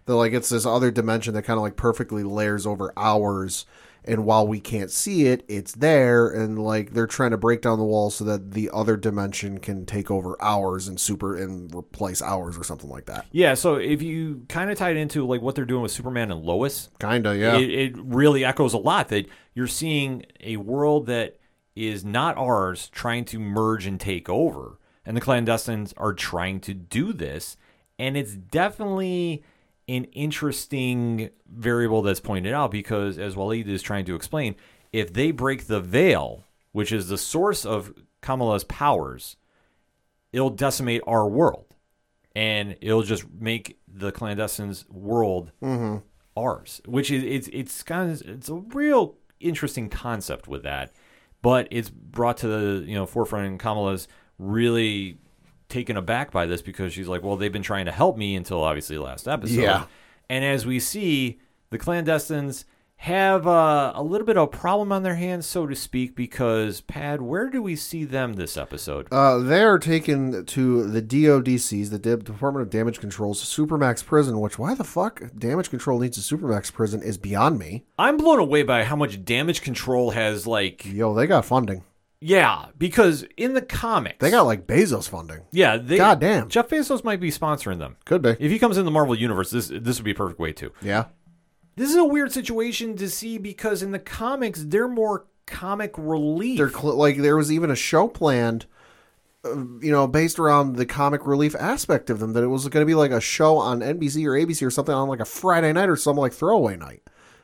They're like it's this other dimension that kind of like perfectly layers over ours. And while we can't see it, it's there, and like they're trying to break down the wall so that the other dimension can take over ours and super and replace ours or something like that. Yeah, so if you kind of tie it into like what they're doing with Superman and Lois, Kinda, yeah. it, it really echoes a lot that you're seeing a world that is not ours trying to merge and take over. And the clandestines are trying to do this. And it's definitely an interesting variable that's pointed out because, as Waleed is trying to explain, if they break the veil, which is the source of Kamala's powers, it'll decimate our world, and it'll just make the clandestine's world mm-hmm. ours. Which is it's it's kind of it's a real interesting concept with that, but it's brought to the you know forefront. And Kamala's really taken aback by this because she's like, well, they've been trying to help me until obviously last episode. Yeah. And as we see, the clandestines have uh, a little bit of a problem on their hands, so to speak, because Pad, where do we see them this episode? Uh, they are taken to the DODC's, the D- Department of Damage Control's Supermax prison. Which why the fuck Damage Control needs a Supermax prison is beyond me. I'm blown away by how much damage control has like Yo, they got funding. yeah, because in the comics They got like Bezos funding. yeah, they Goddamn. Jeff Bezos might be sponsoring them. Could be. If he comes in the Marvel universe, this this would be a perfect way to. Yeah. This is a weird situation to see because in the comics they're more comic relief. They're cl- like there was even a show planned, uh, you know, based around the comic relief aspect of them. That it was going to be like a show on NBC or ABC or something on like a Friday night or some like throwaway night.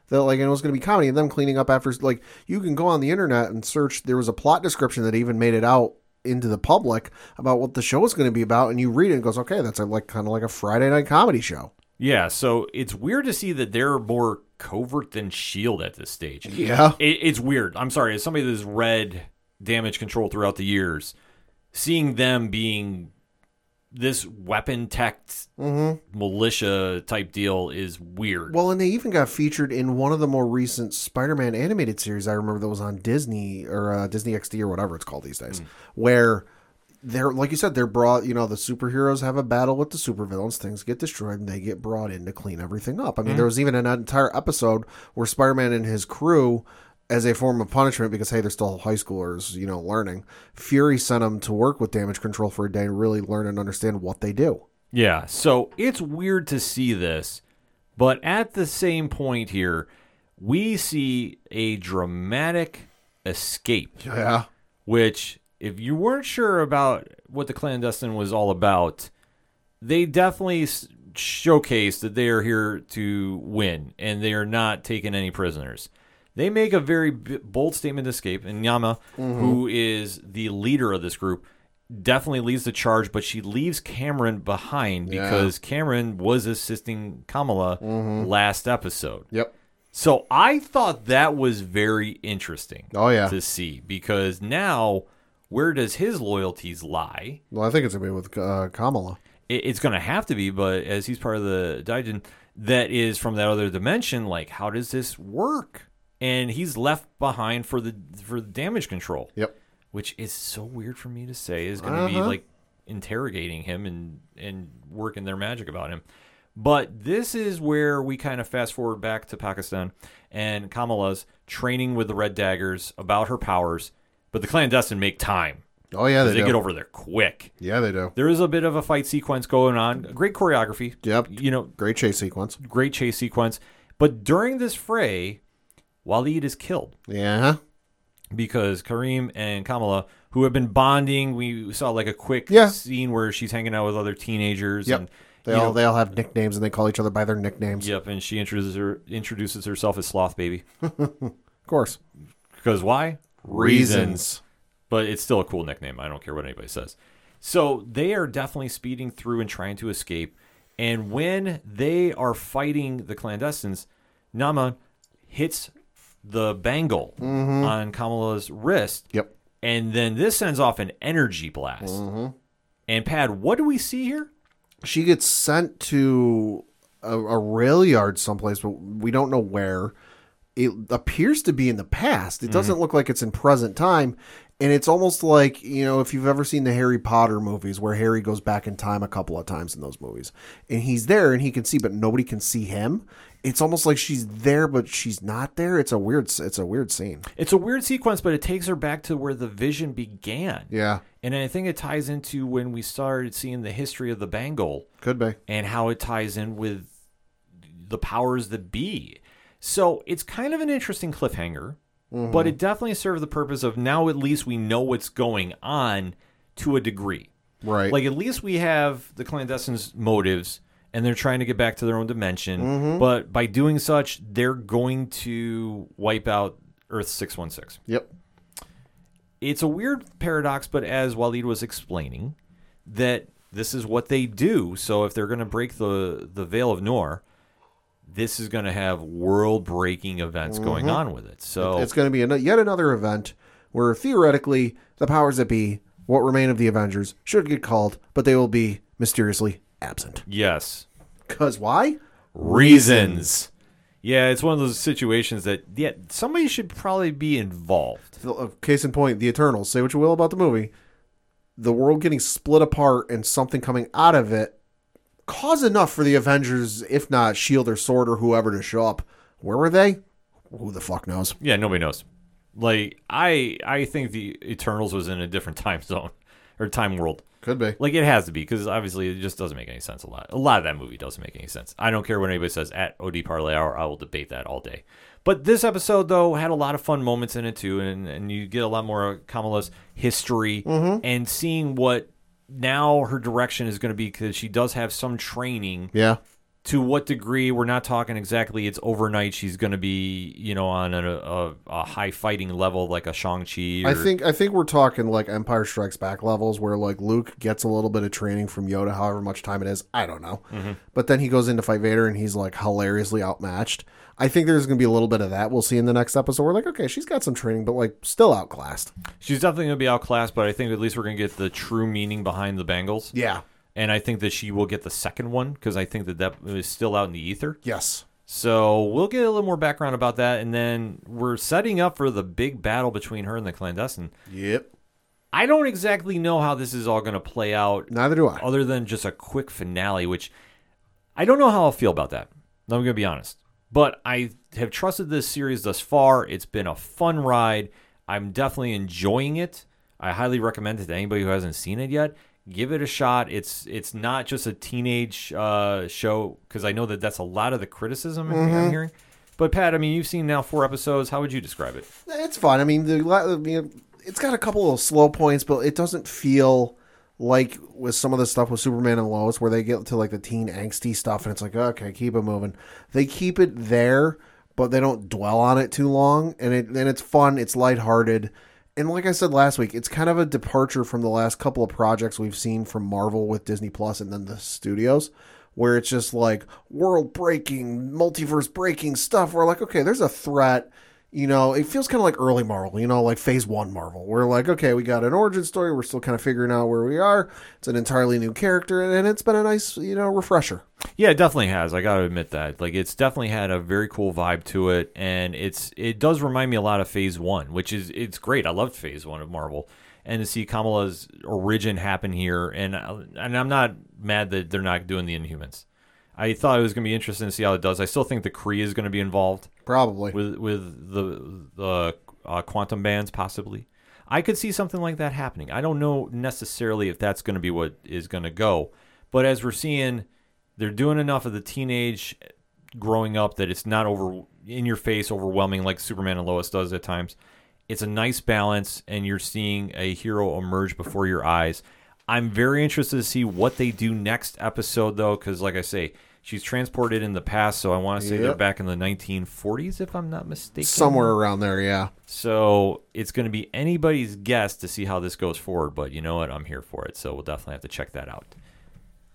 That like it was going to be comedy and them cleaning up after. Like you can go on the internet and search. There was a plot description that even made it out into the public about what the show is going to be about, and you read it and it goes, okay, that's a, like kind of like a Friday night comedy show. Yeah, so it's weird to see that they're more covert than Shield at this stage. Yeah. It, it's weird. I'm sorry, as somebody that's read damage control throughout the years, seeing them being this weapon tech militia type deal is weird. Well, and they even got featured in one of the more recent Spider-Man animated series. I remember that was on Disney or uh, Disney XD or whatever it's called these days, where they're like you said, they're brought. You know, the superheroes have a battle with the supervillains. Things get destroyed, and they get brought in to clean everything up. I mean, mm-hmm. there was even an entire episode where Spider-Man and his crew. As a form of punishment, because hey, they're still high schoolers, you know, learning. Fury sent them to work with damage control for a day to really learn and understand what they do. Yeah, so it's weird to see this, but at the same point here, we see a dramatic escape. Yeah, which if you weren't sure about what the clandestine was all about they definitely s- showcase that they are here to win and they are not taking any prisoners they make a very b- bold statement to escape and najma mm-hmm. who is the leader of this group definitely leads the charge but she leaves kamran behind Yeah. because kamran was assisting kamala mm-hmm. last episode Yep. so I thought that was very interesting. Oh, yeah. to see because now where does his loyalties lie? Well, I think it's gonna be with uh, Kamala. It, it's going to have to be, but as he's part of the Daijin that is from that other dimension, like how does this work? And he's left behind for the for the damage control, Yep. which is so weird for me to say is going to be Uh-huh. like interrogating him and and working their magic about him. But this is where we kind of fast forward back to Pakistan and Kamala's training with the Red Daggers about her powers. But the clandestine make time. Oh yeah, they, They get over there quick. Yeah, they do. There is a bit of a fight sequence going on. Great choreography. Yep. You know, Great chase sequence. great chase sequence. But during this fray, Waleed is killed Yeah. because Kareem and Kamala, who have been bonding, we saw like a quick Yeah. scene where she's hanging out with other teenagers. Yep. And, They all know, they all have nicknames and they call each other by their nicknames. Yep, and she introduces her introduces herself as Sloth Baby. Of course. Because why? But it's still a cool nickname. I don't care what anybody says. So they are definitely speeding through and trying to escape. And when they are fighting the clandestines, Najma hits the bangle mm-hmm. on Kamala's wrist. Yep. And then this sends off an energy blast. Mm-hmm. And Pad, what do we see here? She gets sent to a, a rail yard someplace, but we don't know where. It appears to be in the past. It doesn't mm-hmm. look like it's in present time. And it's almost like, you know, if you've ever seen the Harry Potter movies where Harry goes back in time a couple of times in those movies. And he's there and he can see, but nobody can see him. It's almost like she's there, but she's not there. It's a weird it's a weird scene. It's a weird sequence, but it takes her back to where the vision began. Yeah. And I think it ties into when we started seeing the history of the bangle. Could be. and how it ties in with the powers that be. So it's kind of an interesting cliffhanger, mm-hmm. but it definitely serves the purpose of now at least we know what's going on to a degree. Right. Like at least we have the clandestines' motives and they're trying to get back to their own dimension, mm-hmm. but by doing such, they're going to wipe out Earth 616. Yep. it's a weird paradox, but as Waleed was explaining, that this is what they do. So if they're going to break the the veil of Noor, this is going to have world breaking events going on with it. So It's going to be an, yet another event where theoretically the powers that be, what remain of the Avengers, should get called, but they will be mysteriously absent. yes, Because why? reasons. Yeah, it's one of those situations that yeah somebody should probably be involved. Uh, Case in point, the Eternals. Say what you will about the movie. The world getting split apart and something coming out of it caused enough for the Avengers, if not Shield or Sword or whoever, to show up. Where were they? Who the fuck knows? Yeah, nobody knows. Like I I think the Eternals was in a different time zone or time world. Could be. Like it has to be because obviously it just doesn't make any sense. A lot, a lot of that movie doesn't make any sense. I don't care what anybody says at OD Parlay Hour. I will debate that all day. But this episode though had a lot of fun moments in it too, and and you get a lot more uh, Kamala's history mm-hmm. and seeing what now her direction is going to be because she does have some training. Yeah. To what degree? We're not talking exactly. It's overnight. She's going to be, you know, on a, a, a high fighting level like a Shang Chi. I think I think we're talking like Empire Strikes Back levels where like Luke gets a little bit of training from Yoda, however much time it is. I don't know. Mm-hmm. But then he goes in to fight Vader and he's like hilariously outmatched. I think there's going to be a little bit of that. We'll see in the next episode. We're like, okay, she's got some training, but like still outclassed. she's definitely going to be outclassed, but I think at least we're going to get the true meaning behind the bangles. Yeah. and I think that she will get the second one because I think that that is still out in the ether. Yes. So we'll get a little more background about that, and then we're setting up for the big battle between her and the clandestine. Yep. I don't exactly know how this is all going to play out, Neither do I. other than just a quick finale, which I don't know how I'll feel about that. I'm going to be honest, but I have trusted this series thus far. It's been a fun ride. I'm definitely enjoying it. I highly recommend it to anybody who hasn't seen it yet. Give it a shot. It's it's not just a teenage uh, show because I know that that's a lot of the criticism I'm hearing. But Pat, I mean, you've seen now four episodes. How would you describe it? It's fun. I mean, the I mean, it's got a couple of slow points, but it doesn't feel like with some of the stuff with Superman and Lois where they get to like the teen angsty stuff and it's like, okay, keep it moving. They keep it there, but they don't dwell on it too long and it and it's fun, it's lighthearted. And like I said last week, it's kind of a departure from the last couple of projects we've seen from Marvel with Disney Plus and then the studios where it's just like world breaking, multiverse breaking stuff. We're like, okay, there's a threat. You know, it feels kind of like early Marvel, you know, like phase one Marvel. We're like, okay, we got an origin story. We're still kind of figuring out where we are. It's an entirely new character, and it's been a nice, you know, refresher. Yeah, it definitely has. I got to admit that. Like, it's definitely had a very cool vibe to it, and it's it does remind me a lot of Phase One, which is it's great. I loved Phase One of Marvel, and to see Kamala's origin happen here, and uh, and I'm not mad that they're not doing the Inhumans. I thought it was going to be interesting to see how it does. I still think the Kree is going to be involved Probably. with with the the uh, quantum bands possibly. I could see something like that happening. I don't know necessarily if that's going to be what is going to go, but as we're seeing, they're doing enough of the teenage growing up that it's not over in your face, overwhelming like Superman and Lois does at times. It's a nice balance, and you're seeing a hero emerge before your eyes. I'm very interested to see what they do next episode, though, because like I say, she's transported in the past, so I want to say they're back in the 1940s, if I'm not mistaken. Somewhere around there, yeah. So it's going to be anybody's guess to see how this goes forward, but you know what? I'm here for it, so we'll definitely have to check that out.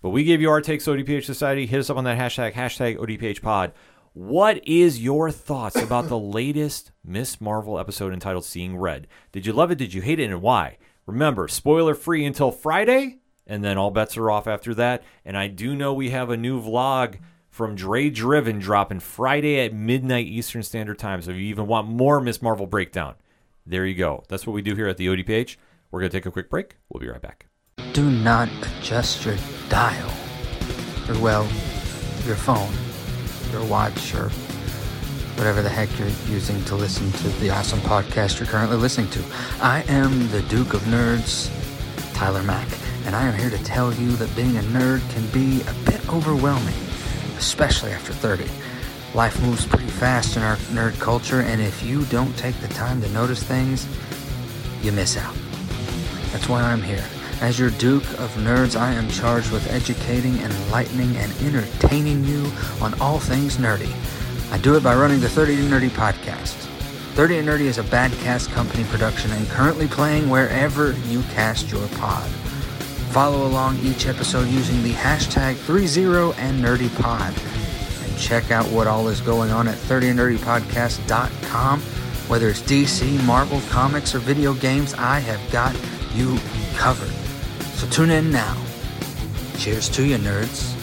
But we gave you our takes, ODPH Society. Hit us up on that hashtag, hashtag ODPH Pod. What is your thoughts about the latest Miss Marvel episode entitled Seeing Red? Did you love it? Did you hate it? And why? Remember, spoiler free until Friday, and then all bets are off after that. And I do know we have a new vlog from Dre Driven dropping Friday at midnight Eastern Standard Time. So if you even want more Miss Marvel breakdown, there you go. That's what we do here at the ODPH. We're going to take a quick break. We'll be right back. Do not adjust your dial. Or, well, your phone, your watch, or whatever the heck you're using to listen to the awesome podcast you're currently listening to. I am the Duke of Nerds, Tyler Mack, and I am here to tell you that being a nerd can be a bit overwhelming, especially after 30. Life moves pretty fast in our nerd culture, and if you don't take the time to notice things, you miss out. That's why I'm here. As your Duke of Nerds, I am charged with educating, enlightening, and entertaining you on all things nerdy. I do it by running the 30 to Nerdy podcast. 30 and Nerdy is a Bad Cast Company production and currently playing wherever you cast your pod. Follow along each episode using the hashtag 30 and Nerdy Pod. And check out what all is going on at 30andnerdypodcast.com. Whether it's DC, Marvel, comics, or video games, I have got you covered. So tune in now. Cheers to you, nerds.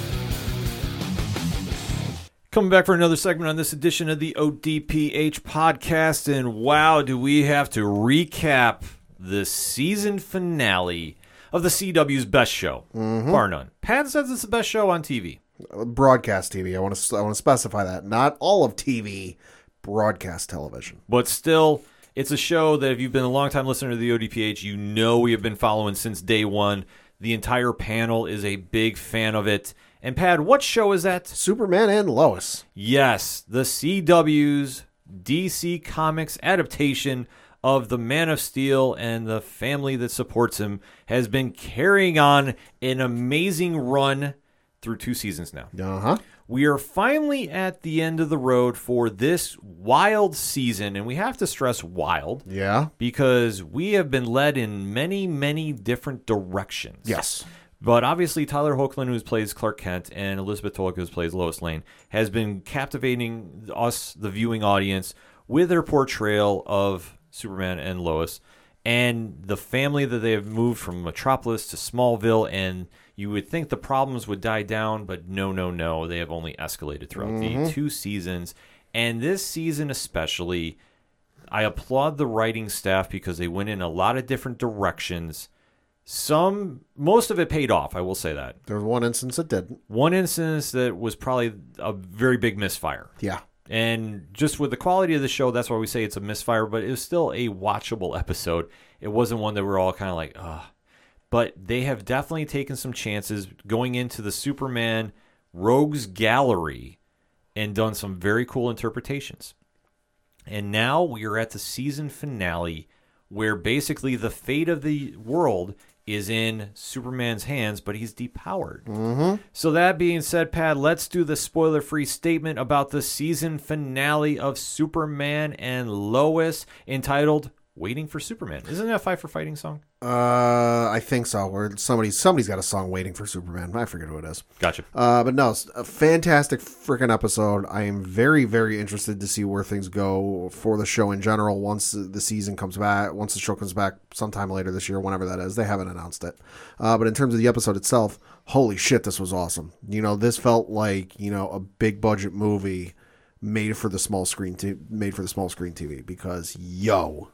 Coming back for another segment on this edition of the ODPH podcast. And wow, do we have to recap the season finale of the CW's best show, mm-hmm. bar none. Pat says it's the best show on TV. Broadcast TV. I want to I want to specify that. Not all of TV, broadcast television. But still, it's a show that if you've been a long time listener to the ODPH, you know we have been following since day one. The entire panel is a big fan of it. And Pad, what show is that? Superman and Lois. Yes, the CW's DC Comics adaptation of the Man of Steel and the family that supports him has been carrying on an amazing run through two seasons now. Uh huh. We are finally at the end of the road for this wild season, and we have to stress wild Yeah. because we have been led in many, many different directions. Yes. But obviously, Tyler Hoechlin, who plays Clark Kent, and Elizabeth Tulloch, who plays Lois Lane, has been captivating us, the viewing audience, with their portrayal of Superman and Lois and the family that they have moved from Metropolis to Smallville. And you would think the problems would die down, but no, no, no. They have only escalated throughout the mm-hmm. two seasons. And this season, especially, I applaud the writing staff because they went in a lot of different directions. Some, most of it paid off. I will say that. There was one instance that didn't. One instance that was probably a very big misfire. Yeah. And just with the quality of the show, that's why we say it's a misfire, but it was still a watchable episode. It wasn't one that we're all kind of like, ugh. But they have definitely taken some chances going into the Superman Rogues Gallery and done some very cool interpretations. And now we are at the season finale where basically the fate of the world is in Superman's hands, but he's depowered. Mm-hmm. So, that being said, Pat, let's do the spoiler free statement about the season finale of Superman and Lois entitled Waiting for Superman. Isn't that a Fight for Fighting song? Uh, I think so. Or somebody somebody's got a song waiting for Superman. I forget who it is. Gotcha. Uh, but no, a fantastic freaking episode. I am very, very interested to see where things go for the show in general once the season comes back, once the show comes back sometime later this year, whenever that is. They haven't announced it. Uh, but in terms of the episode itself, holy shit, this was awesome. You know, this felt like, you know, a big budget movie made for the small screen, t- made for the small screen TV because, yo,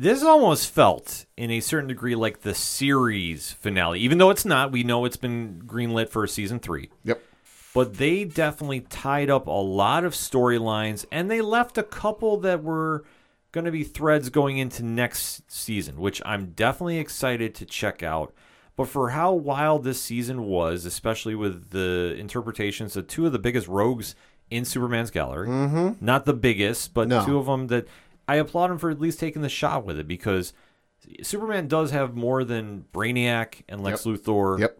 This almost felt, in a certain degree, like the series finale. Even though it's not, we know it's been greenlit for season three. yep. but they definitely tied up a lot of storylines and they left a couple that were going to be threads going into next season, which I'm definitely excited to check out. But for how wild this season was, especially with the interpretations of two of the biggest rogues in Superman's gallery, mm-hmm. not the biggest, but No. two of them that I applaud him for at least taking the shot with it because Superman does have more than Brainiac and Lex Luthor Yep.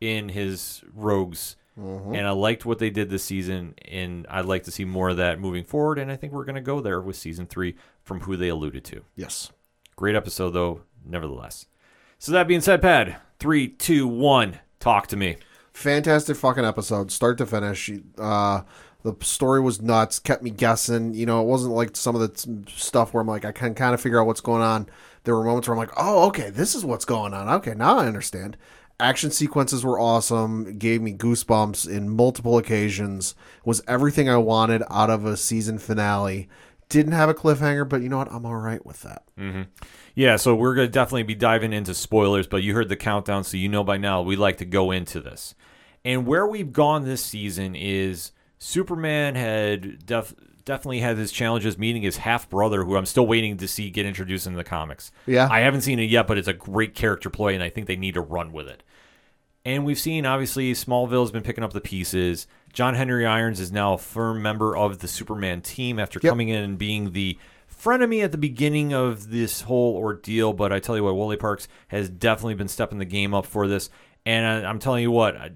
in his rogues. And I liked what they did this season, and I'd like to see more of that moving forward. And I think we're going to go there with season three from who they alluded to. Yes. Great episode, though, nevertheless. So, that being said, Pad, three, two, one, talk to me. fantastic fucking episode, start to finish. Uh, the story was nuts, kept me guessing. You know, it wasn't like some of the stuff where I'm like, I can kind of figure out what's going on. There were moments where I'm like, oh, okay, this is what's going on. Okay, now I understand. Action sequences were awesome, gave me goosebumps in multiple occasions, was everything I wanted out of a season finale. Didn't have a cliffhanger, but you know what? I'm all right with that. Mm-hmm. Yeah, so we're going to definitely be diving into spoilers, but you heard the countdown, so you know by now we like to go into this. And where we've gone this season is Superman had def- definitely had his challenges meeting his half brother, who I'm still waiting to see get introduced in the comics. Yeah. I haven't seen it yet, but it's a great character play, and I think they need to run with it. And we've seen obviously Smallville's been picking up the pieces. John Henry Irons is now a firm member of the Superman team after Yep. coming in and being the frenemy at the beginning of this whole ordeal. But I tell you what, Wolé Parks has definitely been stepping the game up for this. And I, I'm telling you what, I-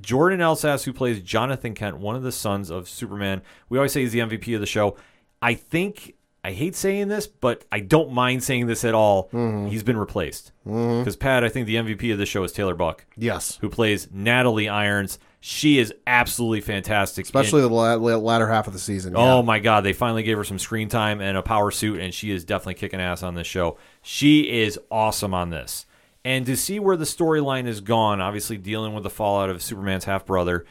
Jordan Elsass, who plays Jonathan Kent, one of the sons of Superman, we always say he's the MVP of the show. I think I hate saying this, but I don't mind saying this at all. Mm-hmm. He's been replaced because Pat. I think the MVP of the show is Tayler Buck, Yes. who plays Natalie Irons. She is absolutely fantastic, Especially in- the la- la- latter half of the season. Oh yeah. my God! They finally gave her some screen time and a power suit, and she is definitely kicking ass on this show. She is awesome on this, and to see where the storyline has gone, obviously dealing with the fallout of Superman's half brother,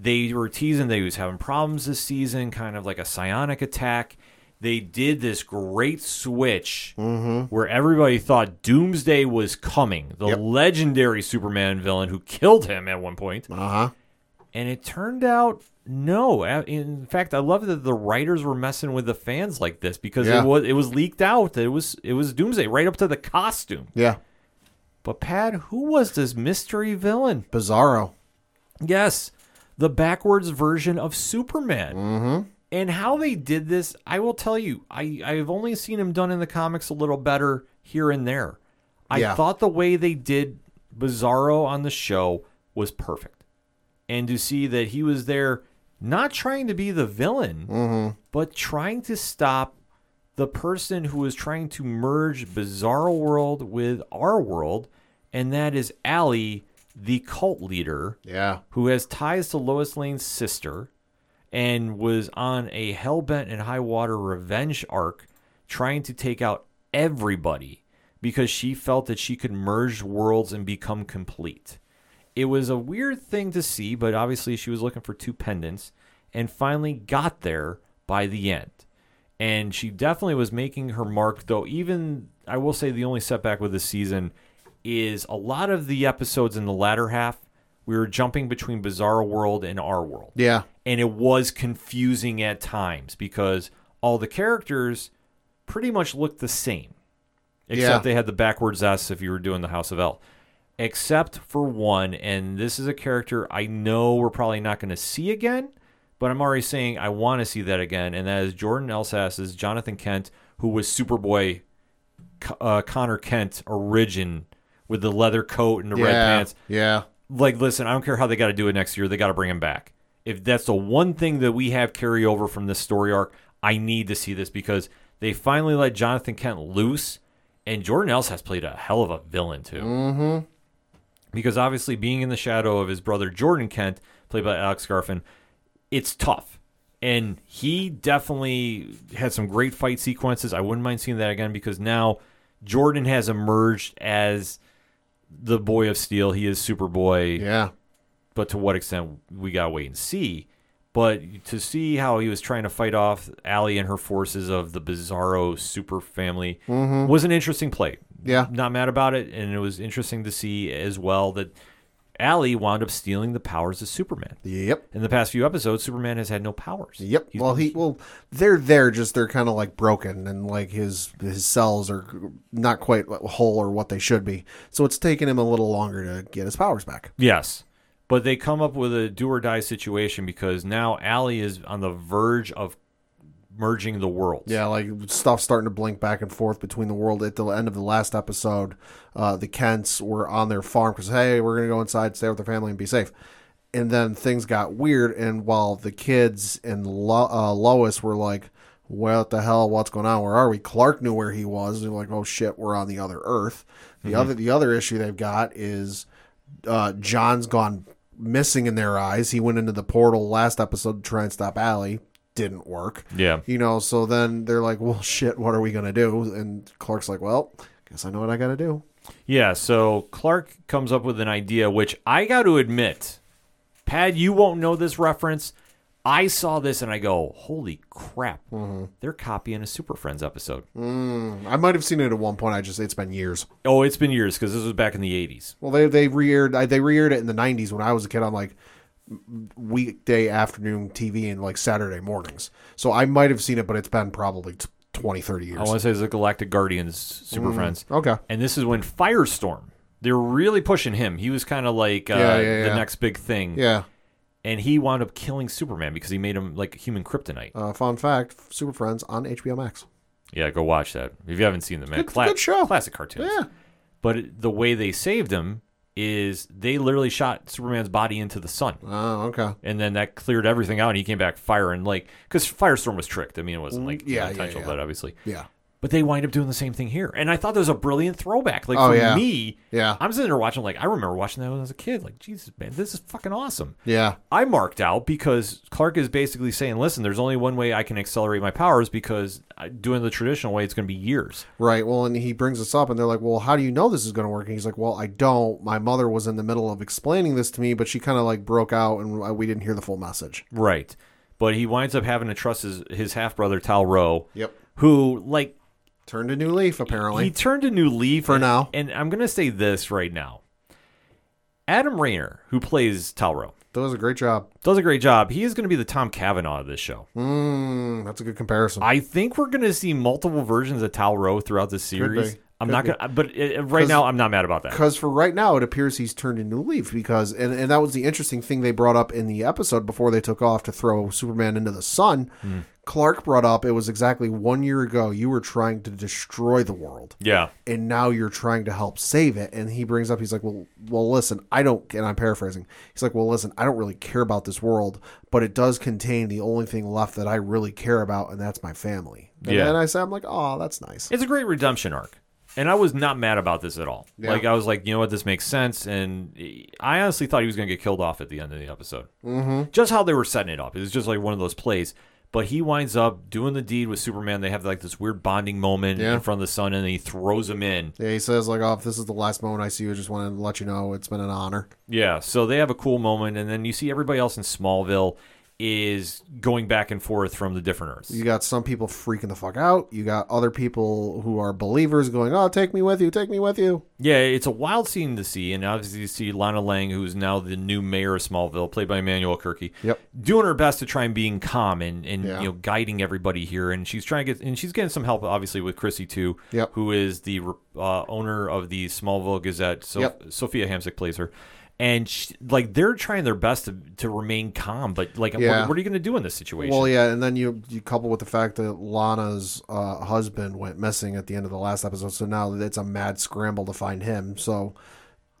they were teasing that he was having problems this season, kind of like a psionic attack. They did this great switch where everybody thought Doomsday was coming, the Yep. legendary Superman villain who killed him at one point. Uh-huh. And it turned out no. In fact, I love that the writers were messing with the fans like this because Yeah. it was it was leaked out that it was it was Doomsday right up to the costume. Yeah. But Pat, who was this mystery villain? Bizarro. Yes, the backwards version of Superman. Mm-hmm. And how they did this, I will tell you, I I've only seen him done in the comics a little better here and there. I Yeah. thought the way they did Bizarro on the show was perfect, and to see that he was there, not trying to be the villain, but trying to stop the person who is trying to merge Bizarro World with our world, and that is Allie, the cult leader Yeah. who has ties to Lois Lane's sister and was on a hellbent and high water revenge arc trying to take out everybody because she felt that she could merge worlds and become complete. It was a weird thing to see, but obviously she was looking for two pendants and finally got there by the end. And she definitely was making her mark, though, even I will say the only setback with this season is a lot of the episodes in the latter half, we were jumping between Bizarro World and our world Yeah. and it was confusing at times because all the characters pretty much looked the same, except Yeah. they had the backwards S if you were doing the House of El. Except for one, and this is a character I know we're probably not going to see again, but I'm already saying I want to see that again, and that is Jordan Elsass's Jonathan Kent, who was Superboy uh, Connor Kent origin with the leather coat and the yeah. red pants Yeah. like listen i don't care how they got to do it next year they got to bring him back if that's the one thing that we have carry over from this story arc i need to see this because they finally let jonathan kent loose and jordan elsass played a hell of a villain too mm-hmm. because obviously being in the shadow of his brother jordan kent played by alex garfin it's tough and he definitely had some great fight sequences i wouldn't mind seeing that again because now jordan has emerged as the boy of steel he is superboy Yeah. but to what extent we gotta wait and see. But to see how he was trying to fight off Allie and her forces of the Bizarro super family mm-hmm. was an interesting play. Yeah. Not mad about it, and it was interesting to see as well that Allie wound up stealing the powers of Superman. Yep. In the past few episodes, Superman has had no powers. Yep. He's well, he well, they're there. Just they're kind of like broken, and like his his cells are not quite whole or what they should be. So it's taken him a little longer to get his powers back. Yes. But they come up with a do or die situation because now Allie is on the verge of merging the worlds. Yeah, like stuff starting to blink back and forth between the world. At the end of the last episode, uh, the Kents were on their farm because hey, we're gonna go inside, stay with their family, and be safe. And then things got weird, and while the kids and Lo- uh, Lois were like, "What the hell? What's going on? Where are we?" Clark knew where he was. They're like, "Oh shit, we're on the other Earth." The other the other issue they've got is uh, John's gone missing in their eyes. He went into the portal last episode to try and stop Allie. Didn't work. Yeah. You know, so then they're like, well, shit, what are we going to do? And Clark's like, well, guess I know what I got to do. Yeah, so Clark comes up with an idea, which I got to admit, Pad, you won't know this reference. I saw this and I go, holy crap. Mm-hmm. They're copying a Super Friends episode. Mm, I might have seen it at one point. I just, it's been years. Oh, it's been years because this was back in the 80s. Well, they, they re-aired, they re-aired it in the 90s when I was a kid on like weekday afternoon TV and like Saturday mornings. So I might have seen it, but it's been probably t- 20, 30 years. I want to say it's the Galactic Guardians Super Friends. okay. And this is when Firestorm, they're really pushing him. He was kind of like uh, Yeah, yeah, the next big thing. Yeah. And he wound up killing Superman because he made him like human kryptonite. Uh, fun fact, Super Friends on HBO Max. Yeah, go watch that if you haven't seen them. Man, Good- good show. Classic cartoons. Yeah. But it- the way they saved him is they literally shot Superman's body into the sun. Oh, okay. And then that cleared everything out, and he came back firing like because Firestorm was tricked. I mean, it wasn't like Mm, yeah, yeah, intentional, yeah. but obviously, Yeah. But they wind up doing the same thing here, and I thought that was a brilliant throwback. Like Oh, for yeah. me, Yeah. I'm sitting there watching. Like I remember watching that when I was a kid. Like Jesus, man, this is fucking awesome. Yeah. I marked out because Clark is basically saying, "Listen, there's only one way I can accelerate my powers because doing the traditional way, it's going to be years." Right. Well, and he brings this up, and they're like, "Well, how do you know this is going to work?" And he's like, "Well, I don't. My mother was in the middle of explaining this to me, but she kind of like broke out, and uh, we didn't hear the full message." Right. But he winds up having to trust his his half brother Tal-Rho. Yep. Who like Turned a new leaf, apparently. he turned a new leaf For and- now. And I'm gonna say this right now. Adam Rayner, who plays Tal-Rho, Does a great job. does a great job. He is going to be the Tom Cavanagh of this show. Mm, that's a good comparison. I think we're going to see multiple versions of Tal-Rho throughout the series. I'm Could not to, but uh, right 'Cause- now I'm not mad about that. Because for right now, it appears he's turned a new leaf. Because and, and that was the interesting thing they brought up in the episode before they took off to throw Superman into the sun. Clark brought up it was exactly one year ago you were trying to destroy the world. Yeah. and now you're trying to help save it and he brings up he's like well well listen i don't and i'm paraphrasing he's like well listen i don't really care about this world but it does contain the only thing left that i really care about and that's my family and Yeah. And i said i'm like oh that's nice It's a great redemption arc. And I was not mad about this at all. Yeah. Like I was like, you know what, this makes sense. And I honestly thought he was going to get killed off at the end of the episode. Mm-hmm. Just how they were setting it up. It was just like one of those plays. But he winds up doing the deed with Superman. They have like this weird bonding moment Yeah. in front of the sun, and then he throws him in. yeah he says like oh if this is the last moment i see you i just wanted to let you know it's been an honor Yeah, so they have a cool moment, and then you see everybody else in Smallville is going back and forth from the different Earths. you got some people freaking the fuck out you got other people who are believers going oh take me with you take me with you Yeah, it's a wild scene to see, and obviously you see Lana Lang, who's now the new mayor of Smallville, played by Emmanuelle Chriqui, Yep. doing her best to try and being calm and, and Yeah. you know guiding everybody here, and she's trying to get and she's getting some help obviously with Chrissy too, Yep. who is the uh, owner of the Smallville Gazette. So Yep. Sofia Hasmik plays her. And she, like they're trying their best to, to remain calm, but like, Yeah. what, what are you going to do in this situation? Well, yeah, and then you you couple with the fact that Lana's uh, husband went missing at the end of the last episode, so now it's a mad scramble to find him. So,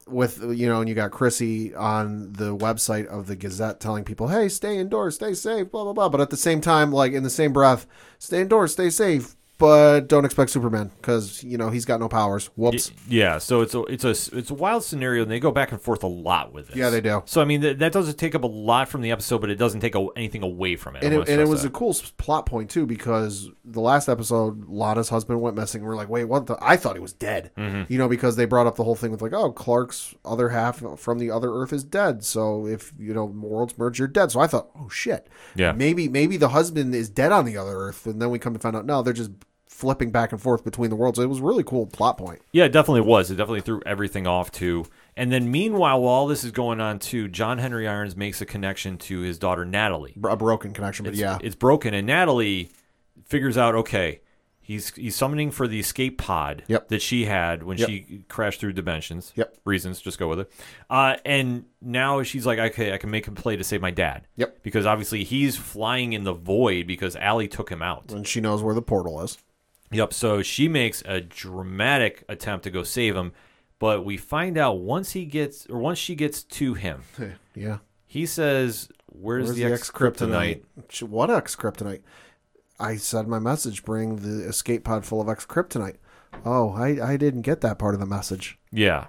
with you know, and you got Chrissy on the website of the Gazette telling people, "Hey, stay indoors, stay safe," blah blah blah. But at the same time, like in the same breath, stay indoors, stay safe, but don't expect Superman because you know he's got no powers. Whoops. Yeah, so it's a it's a it's a wild scenario, and they go back and forth a lot with it. Yeah, they do. So I mean, th- that doesn't take up a lot from the episode, but it doesn't take a, anything away from it. And it, and it was that. a cool plot point too because the last episode lana's husband went missing we're like wait what the i thought he was dead Mm-hmm. you know because they brought up the whole thing with like oh clark's other half from the other earth is dead so if you know worlds merge you're dead so i thought oh shit Yeah. maybe maybe the husband is dead on the other earth and then we come to find out no they're just flipping back and forth between the worlds it was a really cool plot point yeah, it definitely was. It definitely threw everything off too. And then meanwhile, while all this is going on too, John Henry Irons makes a connection to his daughter Natalie. a broken connection but It's, yeah it's broken, and Natalie figures out okay. He's, he's summoning for the escape pod Yep. that she had when Yep. she crashed through dimensions. Yep. Reasons, just go with it. Uh, and now she's like, okay, I can make him play to save my dad. Yep. Because obviously he's flying in the void because Allie took him out. and she knows where the portal is Yep. So she makes a dramatic attempt to go save him, but we find out once he gets or once she gets to him, yeah he says, "Where's, Where's the, ex kryptonite?" What ex kryptonite? I said my message, bring the escape pod full of ex kryptonite. Oh, I, I didn't get that part of the message. Yeah.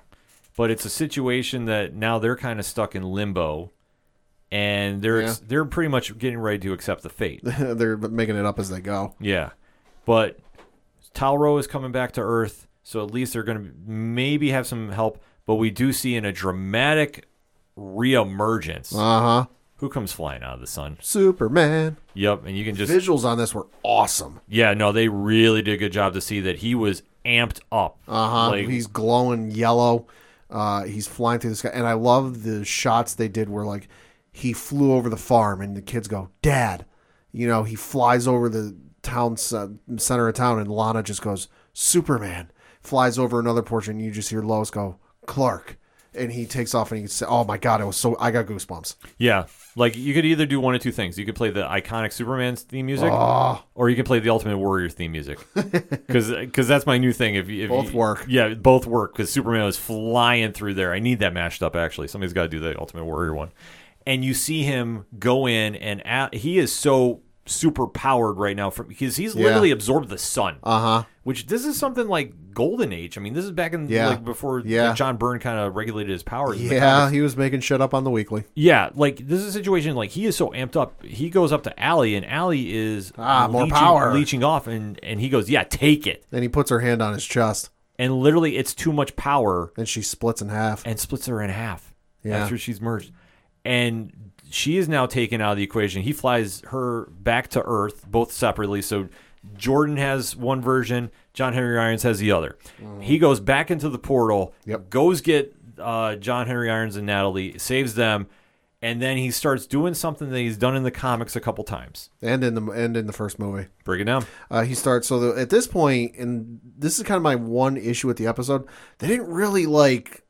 But it's a situation that now they're kind of stuck in limbo, and they're Yeah. they're pretty much getting ready to accept the fate. They're making it up as they go. yeah. But Tal-Rho is coming back to Earth, so at least they're going to maybe have some help. But we do see in a dramatic reemergence Uh huh. who comes flying out of the sun. Superman. Yep, and you can just Visuals on this were awesome. yeah, no, they really did a good job to see that he was amped up. Uh huh. Like, he's glowing yellow. Uh, he's flying through the sky, and I love the shots they did where like he flew over the farm, and the kids go, "Dad," you know, he flies over the town center of town, and Lana just goes, "Superman." Flies over another portion, and you just hear Lois go, "Clark," and he takes off and he says, "Oh my god, it was so I got goosebumps." Yeah, like you could either do one of two things. You could play the iconic Superman theme music, Ah. or you can play the Ultimate Warrior theme music. Because that's my new thing. If, if Both you- work. Yeah, both work. Because Superman was flying through there. I need that mashed up. Actually, somebody's got to do the Ultimate Warrior one. And you see him go in, and at, he is so super powered right now from because he's Yeah. literally absorbed the sun. Uh huh. Which this is something like golden age. I mean, this is back in Yeah. like before Yeah. like, John Byrne kind of regulated his powers. Yeah, he was making shit up on the weekly. Yeah, like this is a situation like he is so amped up. He goes up to Allie, and Allie is Ah, more power. leeching off, and and he goes, "Yeah, take it." And he puts her hand on his chest, And literally, it's too much power, and she splits in half. and splits her in half Yeah. after she's merged. And she is now taken out of the equation. He flies her back to Earth, both separately. So Jordan has one version, John Henry Irons has the other. He goes back into the portal, Mm. Yep. goes get uh, John Henry Irons and Natalie, saves them, and then he starts doing something that he's done in the comics a couple times. and in the and in the first movie. Break it down. Uh, he starts so the, at this point, and this is kind of my one issue with the episode. They didn't really like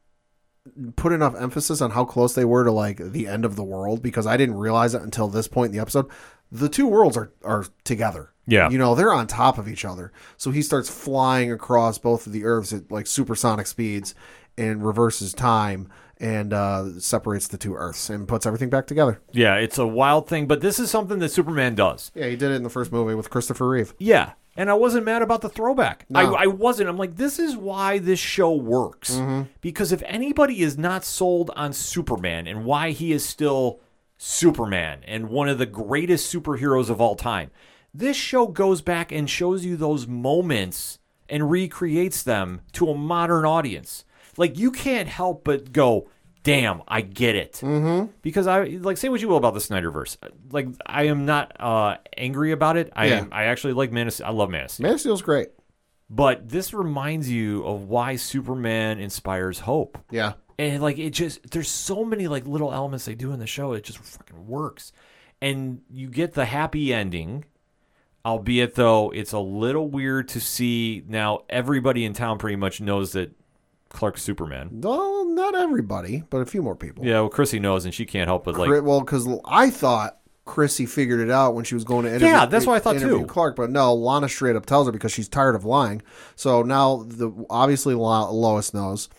put enough emphasis on how close they were to like the end of the world because I didn't realize it until this point in the episode. The two worlds are are together. Yeah. you know they're on top of each other. So he starts flying across both of the Earths at like supersonic speeds and reverses time and uh, separates the two Earths and puts everything back together. Yeah, it's a wild thing, but this is something that Superman does. Yeah, he did it in the first movie with Christopher Reeve. Yeah. And I wasn't mad about the throwback. No. I, I wasn't. I'm like, this is why this show works. Mm-hmm. Because if anybody is not sold on Superman and why he is still Superman and one of the greatest superheroes of all time, this show goes back and shows you those moments and recreates them to a modern audience. Like, you can't help but go, damn, I get it. Mm-hmm. Because I, like, say what you will about the Snyderverse. Like, I am not uh, angry about it. I, Yeah. am, I actually like Man of Steel. I love Man of Steel. Man of Steel's great. But this reminds you of why Superman inspires hope. Yeah. And like it just there's so many like little elements they do in the show, it just fucking works. And you get the happy ending, albeit though it's a little weird to see now everybody in town pretty much knows that Clark's Superman. Well, not everybody, but a few more people. Yeah, well Chrissy knows and she can't help but like Cri- well, because I thought Chrissy figured it out when she was going to interview. Yeah, that's what I thought interview too. Clark, but no, Lana straight up tells her because she's tired of lying. So now, the obviously Lo- Lois knows.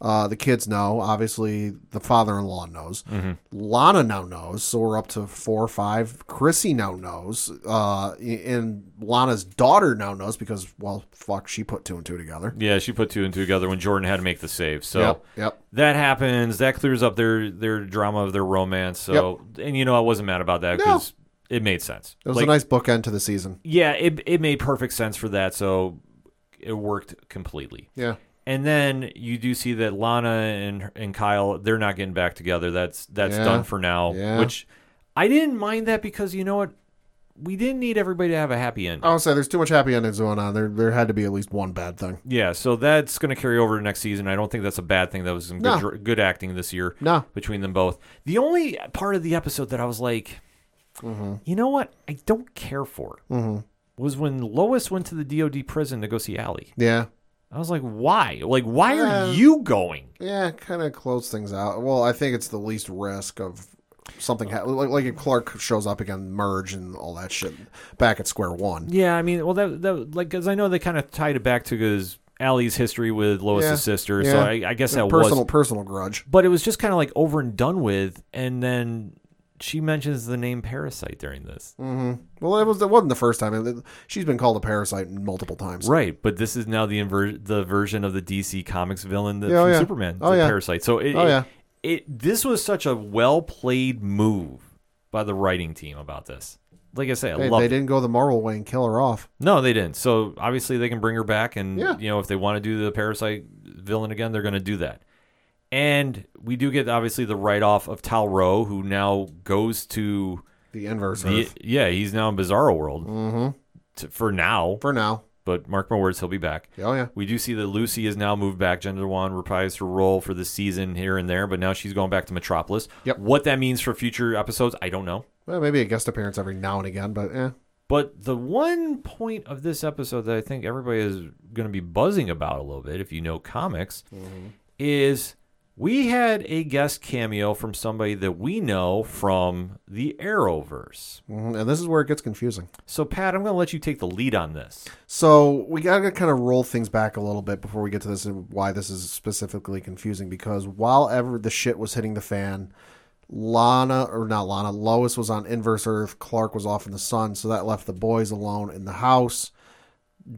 Uh, the kids know. Obviously, the father-in-law knows. Mm-hmm. Lana now knows. So we're up to four or five. Chrissy now knows. Uh, and Lana's daughter now knows because, well, fuck, she put two and two together. Yeah, she put two and two together when Jordan had to make the save. So Yep, yep. that happens. That clears up their their drama of their romance. So and you know I wasn't mad about that No. because it made sense. It was Like, a nice bookend to the season. Yeah, it it made perfect sense for that. So it worked completely. Yeah. And then you do see that Lana and and Kyle they're not getting back together. That's that's Yeah. done for now. Yeah. Which I didn't mind that because you know what, we didn't need everybody to have a happy end. I would say there's too much happy endings going on. There, there had to be at least one bad thing. Yeah, so that's going to carry over to next season. I don't think that's a bad thing. That was some good, No. dr- good acting this year No. between them both. The only part of the episode that I was like, Mm-hmm. you know what, I don't care for was when Lois went to the DoD prison to go see Allie. Yeah. I was like, why? Like, why Uh, are you going? Yeah, kind of close things out. Well, I think it's the least risk of something ha- like like if Clark shows up again, merge and all that shit back at square one. Yeah, I mean, well, that, that like, because I know they kind of tied it back to because Allie's history with Lois's Yeah, sister. yeah. So I, I guess that personal was, personal grudge. but it was just kind of like over and done with. And then she mentions the name Parasite during this. Mm-hmm. Well, it was it wasn't the first time. It- She's been called a parasite multiple times. Right, but this is now the inver- the version of the DC Comics villain that, Yeah, oh, from yeah. Superman, Oh, the yeah. Parasite. So it, Oh, it- yeah. it this was such a well played move by the writing team about this. Like I say, I They, love they didn't go the Marvel way and kill her off. No, they didn't. So obviously they can bring her back, and Yeah. you know if they want to do the Parasite villain again, they're going to do that. And we do get obviously the write off of Tal-Rho, who now goes to The inverse the yeah, he's now in Bizarro World mm-hmm. for now. for now. but mark my words, he'll be back. Oh yeah. We do see that Lucy has now moved back. Jen Dewan reprised her role for the season here and there, but now she's going back to Metropolis. Yep. What that means for future episodes, I don't know. Well, maybe a guest appearance every now and again, but eh. But the one point of this episode that I think everybody is going to be buzzing about a little bit, if you know comics, Mm-hmm. is we had a guest cameo from somebody that we know from the Arrowverse. Mhm, And this is where it gets confusing. So, Pat, I'm going to let you take the lead on this. So we got to kind of roll things back a little bit before we get to this and why this is specifically confusing. Because while ever the shit was hitting the fan, Lana or not Lana, Lois was on Inverse Earth. Clark was off in the sun, so that left the boys alone in the house.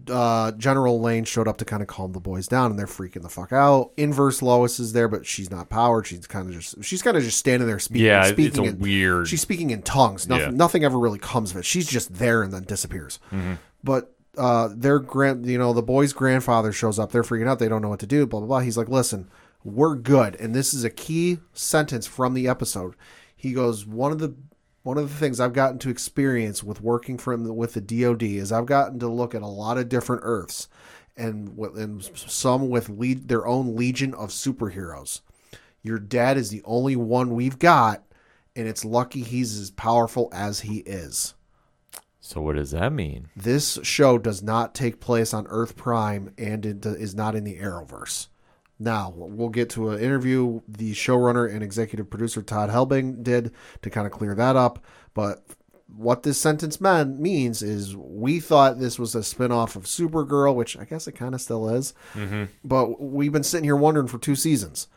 Uh, General Lane showed up to kind of calm the boys down, and they're freaking the fuck out. Inverse Lois is there, but she's not powered. She's kind of just she's kind of just standing there speaking. Yeah, speaking it's a in- weird- She's speaking in tongues. Nothing, Yeah. nothing ever really comes of it. She's just there and then disappears. Mm-hmm. But uh, their grand, you know, the boy's grandfather shows up. They're freaking out. They don't know what to do. Blah blah blah. He's like, "Listen, we're good." And this is a key sentence from the episode. He goes, "One of the one of the things I've gotten to experience with working from with the DoD is I've gotten to look at a lot of different Earths, and with- and some with lead, their own legion of superheroes. Your dad is the only one we've got, and it's lucky he's as powerful as he is." So, what does that mean? This show does not take place on Earth Prime and it is not in the Arrowverse. Now, we'll get to an interview the showrunner and executive producer Todd Helbing did to kind of clear that up. But what this sentence meant means is we thought this was a spin-off of Supergirl, which I guess it kind of still is. But we've been sitting here wondering for two seasons,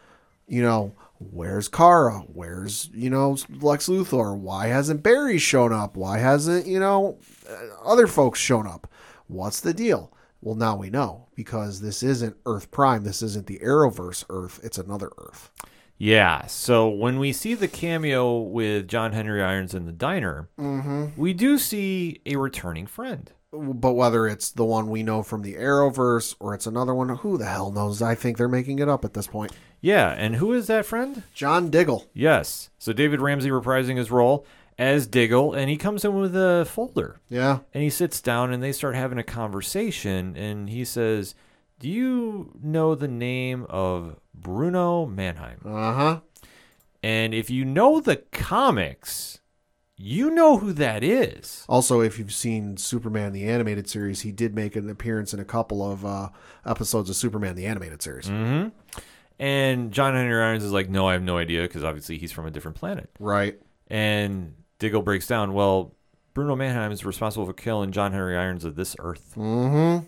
you know, where's Kara? Where's, you know, Lex Luthor? Why hasn't Barry shown up? Why hasn't, you know, uh, other folks shown up? What's the deal? Well, now we know because this isn't Earth Prime. This isn't the Arrowverse Earth. It's another Earth. Yeah. So when we see the cameo with John Henry Irons in the diner, mm-hmm. we do see a returning friend. But whether it's the one we know from the Arrowverse or it's another one, who the hell knows? I think they're making it up at this point. Yeah. And who is that friend? John Diggle. Yes. So David Ramsey reprising his role as Diggle, and he comes in with a folder. Yeah. And he sits down and they start having a conversation. And he says, Do you know the name of Bruno Mannheim? Uh huh. And if you know the comics, you know who that is. Also, if you've seen Superman the animated series, he did make an appearance in a couple of uh, episodes of Superman the animated series. Mm-hmm. And John Henry Irons is like, No, I have no idea because obviously he's from a different planet. Right. And Diggle breaks down, Well, Bruno Mannheim is responsible for killing John Henry Irons of this Earth. Mm-hmm.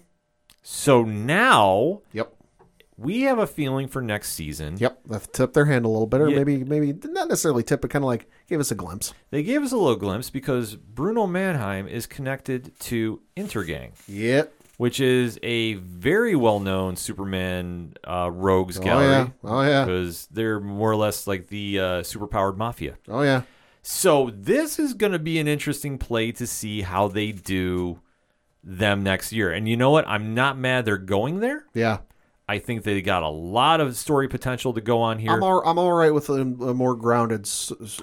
So now Yep. we have a feeling for next season. Yep. They've tipped their hand a little bit, or Yeah. maybe maybe not necessarily tip, but kind of like gave us a glimpse. They gave us a little glimpse because Bruno Mannheim is connected to Intergang, Yep. which is a very well known Superman uh, rogues Oh gallery. yeah. Oh yeah. Because they're more or less like the uh, superpowered mafia. Oh yeah. So this is going to be an interesting play to see how they do them next year. And you know what? I'm not mad they're going there. Yeah. I think they got a lot of story potential to go on here. I'm all, I'm all right with a, a more grounded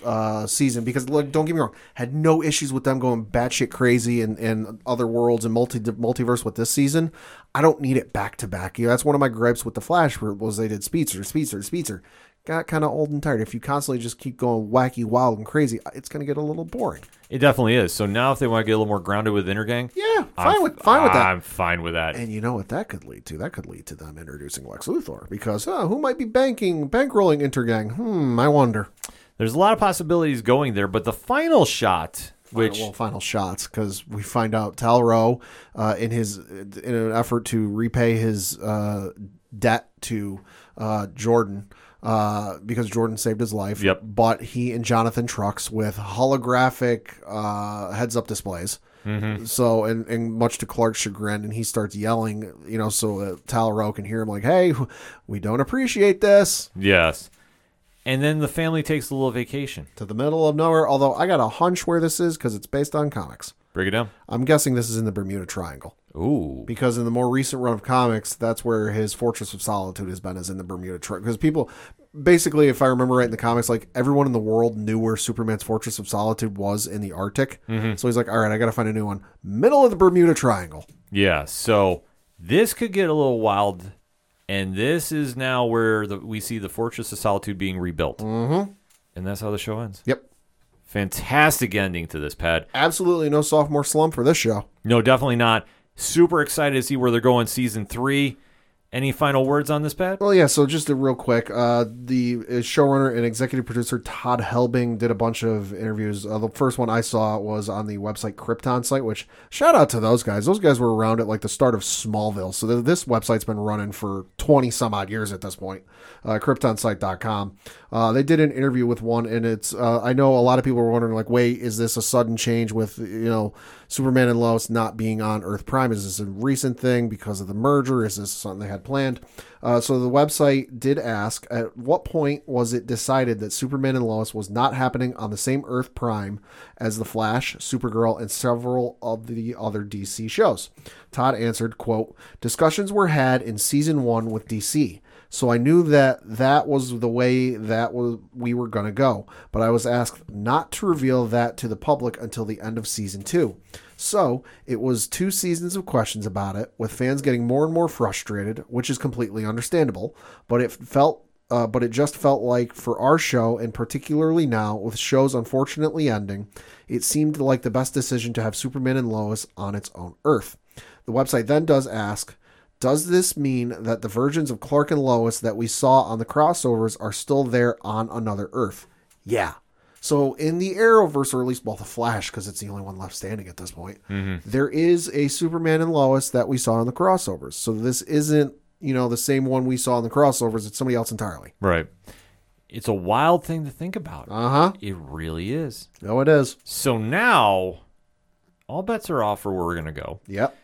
uh, season because look, don't get me wrong, had no issues with them going batshit crazy and, and other worlds and multi multiverse with this season. I don't need it back to back. You know, that's one of my gripes with the Flash was they did Speedster, Speedster, Speedster. Got kind of old and tired. If you constantly just keep going wacky, wild, and crazy, it's going to get a little boring. It definitely is. So now if they want to get a little more grounded with Intergang, Yeah, I'm- fine with fine with that. I'm fine with that. And you know what that could lead to? That could lead to them introducing Lex Luthor because uh, who might be banking, bankrolling Intergang? Hmm, I wonder. There's a lot of possibilities going there, but the final shot, which well, final shots because we find out Tal-Rho, uh, in his in an effort to repay his uh, debt to uh, Jordan. Uh, because Jordan saved his life. Yep. But he and Jonathan trucks with holographic uh, heads-up displays. Mm-hmm. So, and, and much to Clark's chagrin, and he starts yelling, you know, so that Tal-Rho can hear him, like, "Hey, we don't appreciate this." yes, and then the family takes a little vacation. To the middle of nowhere. Although I got a hunch where this is because it's based on comics. Break it down. I'm guessing this is in the Bermuda Triangle. Ooh, because in the more recent run of comics, that's where his Fortress of Solitude has been, is in the Bermuda Triangle. Because people, basically, if I remember right in the comics, like everyone in the world knew where Superman's Fortress of Solitude was in the Arctic. So he's like, all right, I got to find a new one. Middle of the Bermuda Triangle. yeah. So this could get a little wild, and this is now where the, we see the Fortress of Solitude being rebuilt, mm-hmm. and that's how the show ends. Yep. Fantastic ending to this, Pad. Absolutely no sophomore slump for this show. No, definitely not. Super excited to see where they're going season three. Any final words on this, Pat? Well, yeah. So just real quick, uh, the uh, showrunner and executive producer Todd Helbing did a bunch of interviews. Uh, the first one I saw was on the website KryptonSite. Which shout out to those guys. Those guys were around at like the start of Smallville. So th- this website's been running for twenty some odd years at this point. Uh, KryptonSite.com. Uh, they did an interview with one, and it's. Uh, I know a lot of people were wondering, like, wait, is this a sudden change with you know Superman and Lois not being on Earth Prime? Is this a recent thing because of the merger? Is this something they had planned? Uh, so the website did ask, at what point was it decided that Superman and Lois was not happening on the same Earth Prime as The Flash, Supergirl, and several of the other DC shows? Todd answered, quote, discussions were had in season one with DC. So I knew that that was the way that we were going to go, but I was asked not to reveal that to the public until the end of season 2. So, it was two seasons of questions about it with fans getting more and more frustrated, which is completely understandable, but it felt uh, but it just felt like for our show, and particularly now, with shows unfortunately ending, it seemed like the best decision to have Superman and Lois on its own Earth. The website then does ask Does this mean that the versions of Clark and Lois that we saw on the crossovers are still there on another Earth? Yeah. So in the Arrowverse, or at least well, the Flash, because it's the only one left standing at this point, there is a Superman and Lois that we saw in the crossovers. So this isn't you know the same one we saw in the crossovers. It's somebody else entirely. Right. It's a wild thing to think about. Uh huh. It really is. No, it is. So now, all bets are off for where we're going to go. Yep.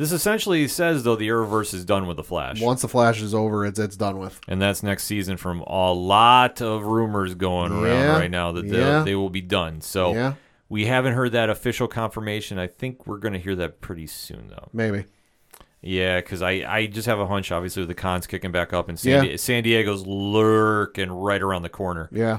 This essentially says, though, the Arrowverse is done with the Flash. Once the Flash is over, it's it's done with. And that's next season from a lot of rumors going around right now that yeah. they they will be done. So Yeah. we haven't heard that official confirmation. I think we're going to hear that pretty soon, though. Maybe. Yeah, because I, I just have a hunch, obviously, with the cons kicking back up and San, Yeah. Di- San Diego's lurking right around the corner. Yeah.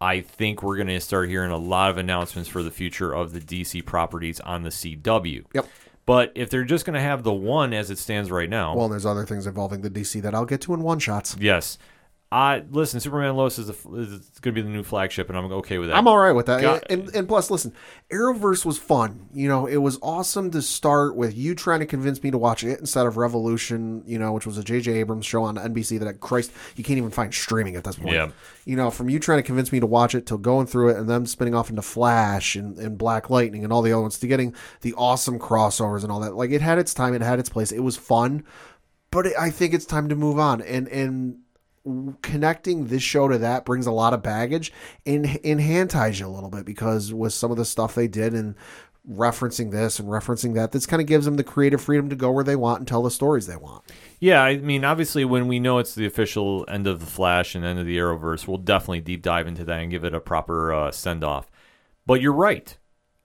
I think we're going to start hearing a lot of announcements for the future of the DC properties on the CW. Yep. But if they're just going to have the one as it stands right now, Well, there's other things involving the DC that I'll get to in one shots. yes. I listen. Superman Lois is, is going to be the new flagship, and I'm okay with that. I'm all right with that. Got- and, and plus, listen, Arrowverse was fun. You know, it was awesome to start with you trying to convince me to watch it instead of Revolution, you know, which was a J.J. Abrams show on NBC that, Christ, you can't even find streaming at this point. Yeah. You know, from you trying to convince me to watch it to going through it and then spinning off into Flash and, and Black Lightning and all the other ones to getting the awesome crossovers and all that. Like, it had its time, it had its place. It was fun, but it, I think it's time to move on. And, and, connecting this show to that brings a lot of baggage and and hand ties you a little bit because with some of the stuff they did and referencing this and referencing that this kind of gives them the creative freedom to go where they want and tell the stories they want Yeah, I mean, obviously, when we know it's the official end of the Flash and end of the Arrowverse, we'll definitely deep dive into that and give it a proper uh, send off. But you're right.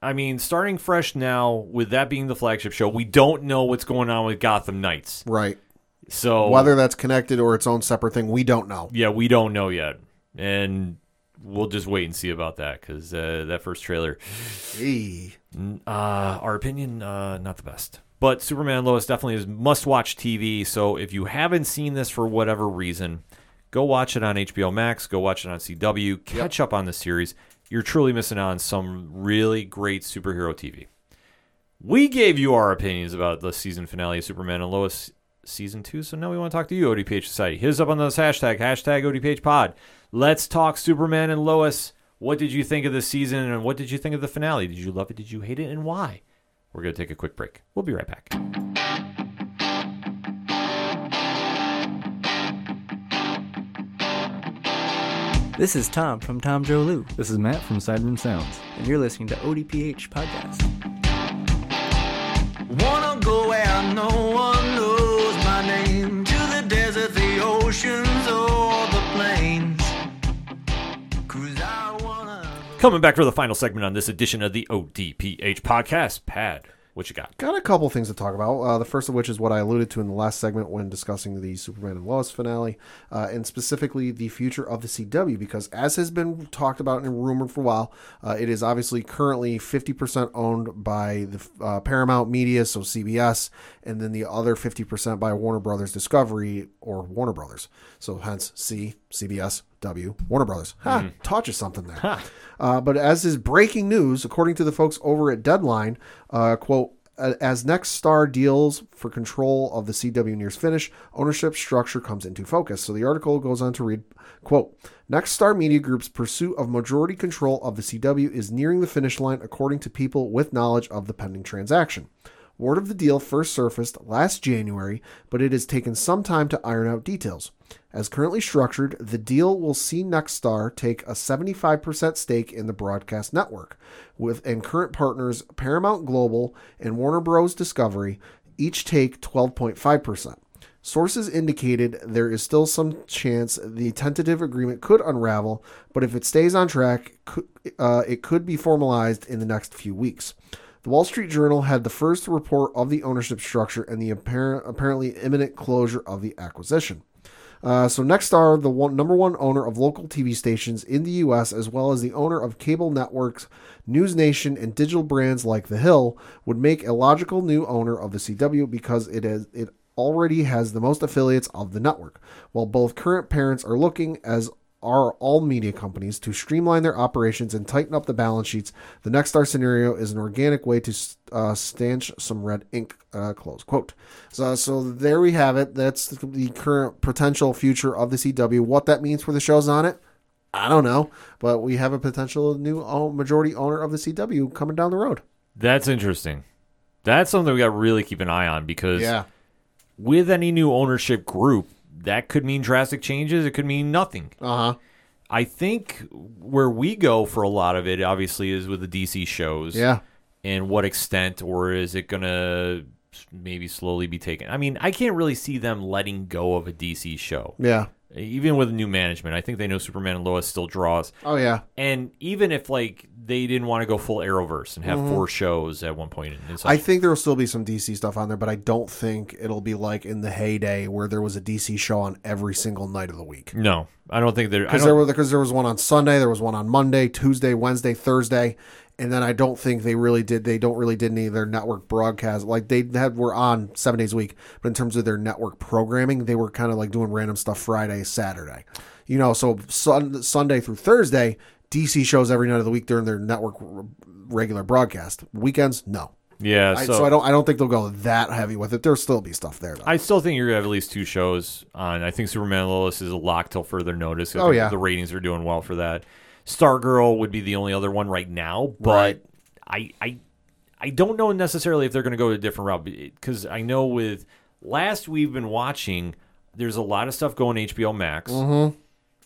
I mean, starting fresh now with that being the flagship show, we don't know what's going on with Gotham Knights. right So whether that's connected or its own separate thing we don't know yeah, we don't know yet, and we'll just wait and see about that because uh, that first trailer, Hey. uh, our opinion, uh, not the best. But Superman and Lois definitely is must-watch TV. So if you haven't seen this for whatever reason, go watch it on HBO Max. Go watch it on CW. Catch up on the series. You're truly missing out on some really great superhero TV. We gave you our opinions about the season finale of Superman and Lois season two. So now we want to talk to you, ODPH Society. Hit us up on those hashtag, hashtag ODPH Pod. Let's talk Superman and Lois. What did you think of the season and what did you think of the finale? Did you love it? Did you hate it? And why? We're going to take a quick break. We'll be right back. This is Tom from Tom Joe Lou, This is Matt from Sideroom Sounds. and you're listening to ODPH Podcast. Wanna go where no one Coming back for the final segment on this edition of the ODPH podcast. Pad, what you got? got a couple things to talk about. Uh, the first of which is what I alluded to in the last segment when discussing the Superman and Lois finale, uh, and specifically the future of the CW. Because as has been talked about and rumored for a while, uh, it is obviously currently 50% owned by the uh, Paramount Media, so CBS, and then the other 50% by Warner Brothers Discovery or Warner Brothers. So hence C, CBS, W, Warner Brothers. Ha, taught you something there. Uh, but as is breaking news, according to the folks over at Deadline, uh, quote, as Nexstar deals for control of the CW nears finish, ownership structure comes into focus. So the article goes on to read, quote, Nexstar Media Group's pursuit of majority control of the CW is nearing the finish line according to people with knowledge of the pending transaction. Word of the deal first surfaced last January, but it has taken some time to iron out details. As currently structured, the deal will see Nexstar take a 75% stake in the broadcast network, with and current partners Paramount Global and Warner Bros. Discovery each take 12.5%. Sources indicated there is still some chance the tentative agreement could unravel, but if it stays on track, uh, it could be formalized in the next few weeks. The Wall Street Journal had the first report of the ownership structure and the apparent, apparently imminent closure of the acquisition. Uh, so Nexstar, the one, number one owner of local TV stations in the U.S., as well as the owner of cable networks, NewsNation, and digital brands like The Hill, would make a logical new owner of the CW because it is it already has the most affiliates of the network. While both current parents are looking, as are all media companies, to streamline their operations and tighten up the balance sheets, the Nexstar scenario is an organic way to uh, stanch some red ink. Uh, close quote. So, so there we have it. That's the current potential future of the CW. What that means for the shows on it, I don't know. But we have a potential new majority owner of the CW coming down the road. That's interesting. That's something we got to really keep an eye on because Yeah. with any new ownership group, that could mean drastic changes. It could mean nothing. Uh huh. I think where we go for a lot of it, obviously, is with the DC shows. Yeah. And what extent, or is it going to maybe slowly be taken? I mean, I can't really see them letting go of a DC show. Yeah. Even with new management, I think they know Superman and Lois still draws. Oh yeah. And even if like they didn't want to go full Arrowverse and have mm-hmm. four shows at one point, and I think there will still be some DC stuff on there, but I don't think it'll be like in the heyday where there was a DC show on every single night of the week. no, I don't think there. Because there, were- 'cause there was one on Sunday, there was one on Monday, Tuesday, Wednesday, Thursday, and then I don't think they really did. They don't really did any of their network broadcast. Like they had were on seven days a week, but in terms of their network programming, they were kind of like doing random stuff Friday, Saturday. You know, so sun, Sunday through Thursday, DC shows every night of the week during their network regular broadcast. Weekends, no. yeah. I, So, so I don't. I don't think they'll go that heavy with it. There'll still be stuff there. Though. I still think you're gonna have at least two shows on. I think Superman Lois is a lock till further notice. I Oh, yeah. the ratings are doing well for that. Stargirl would be the only other one right now, but Right. I I I don't know necessarily if they're gonna go a different route because I know with last we've been watching, there's a lot of stuff going HBO Max, Mm-hmm.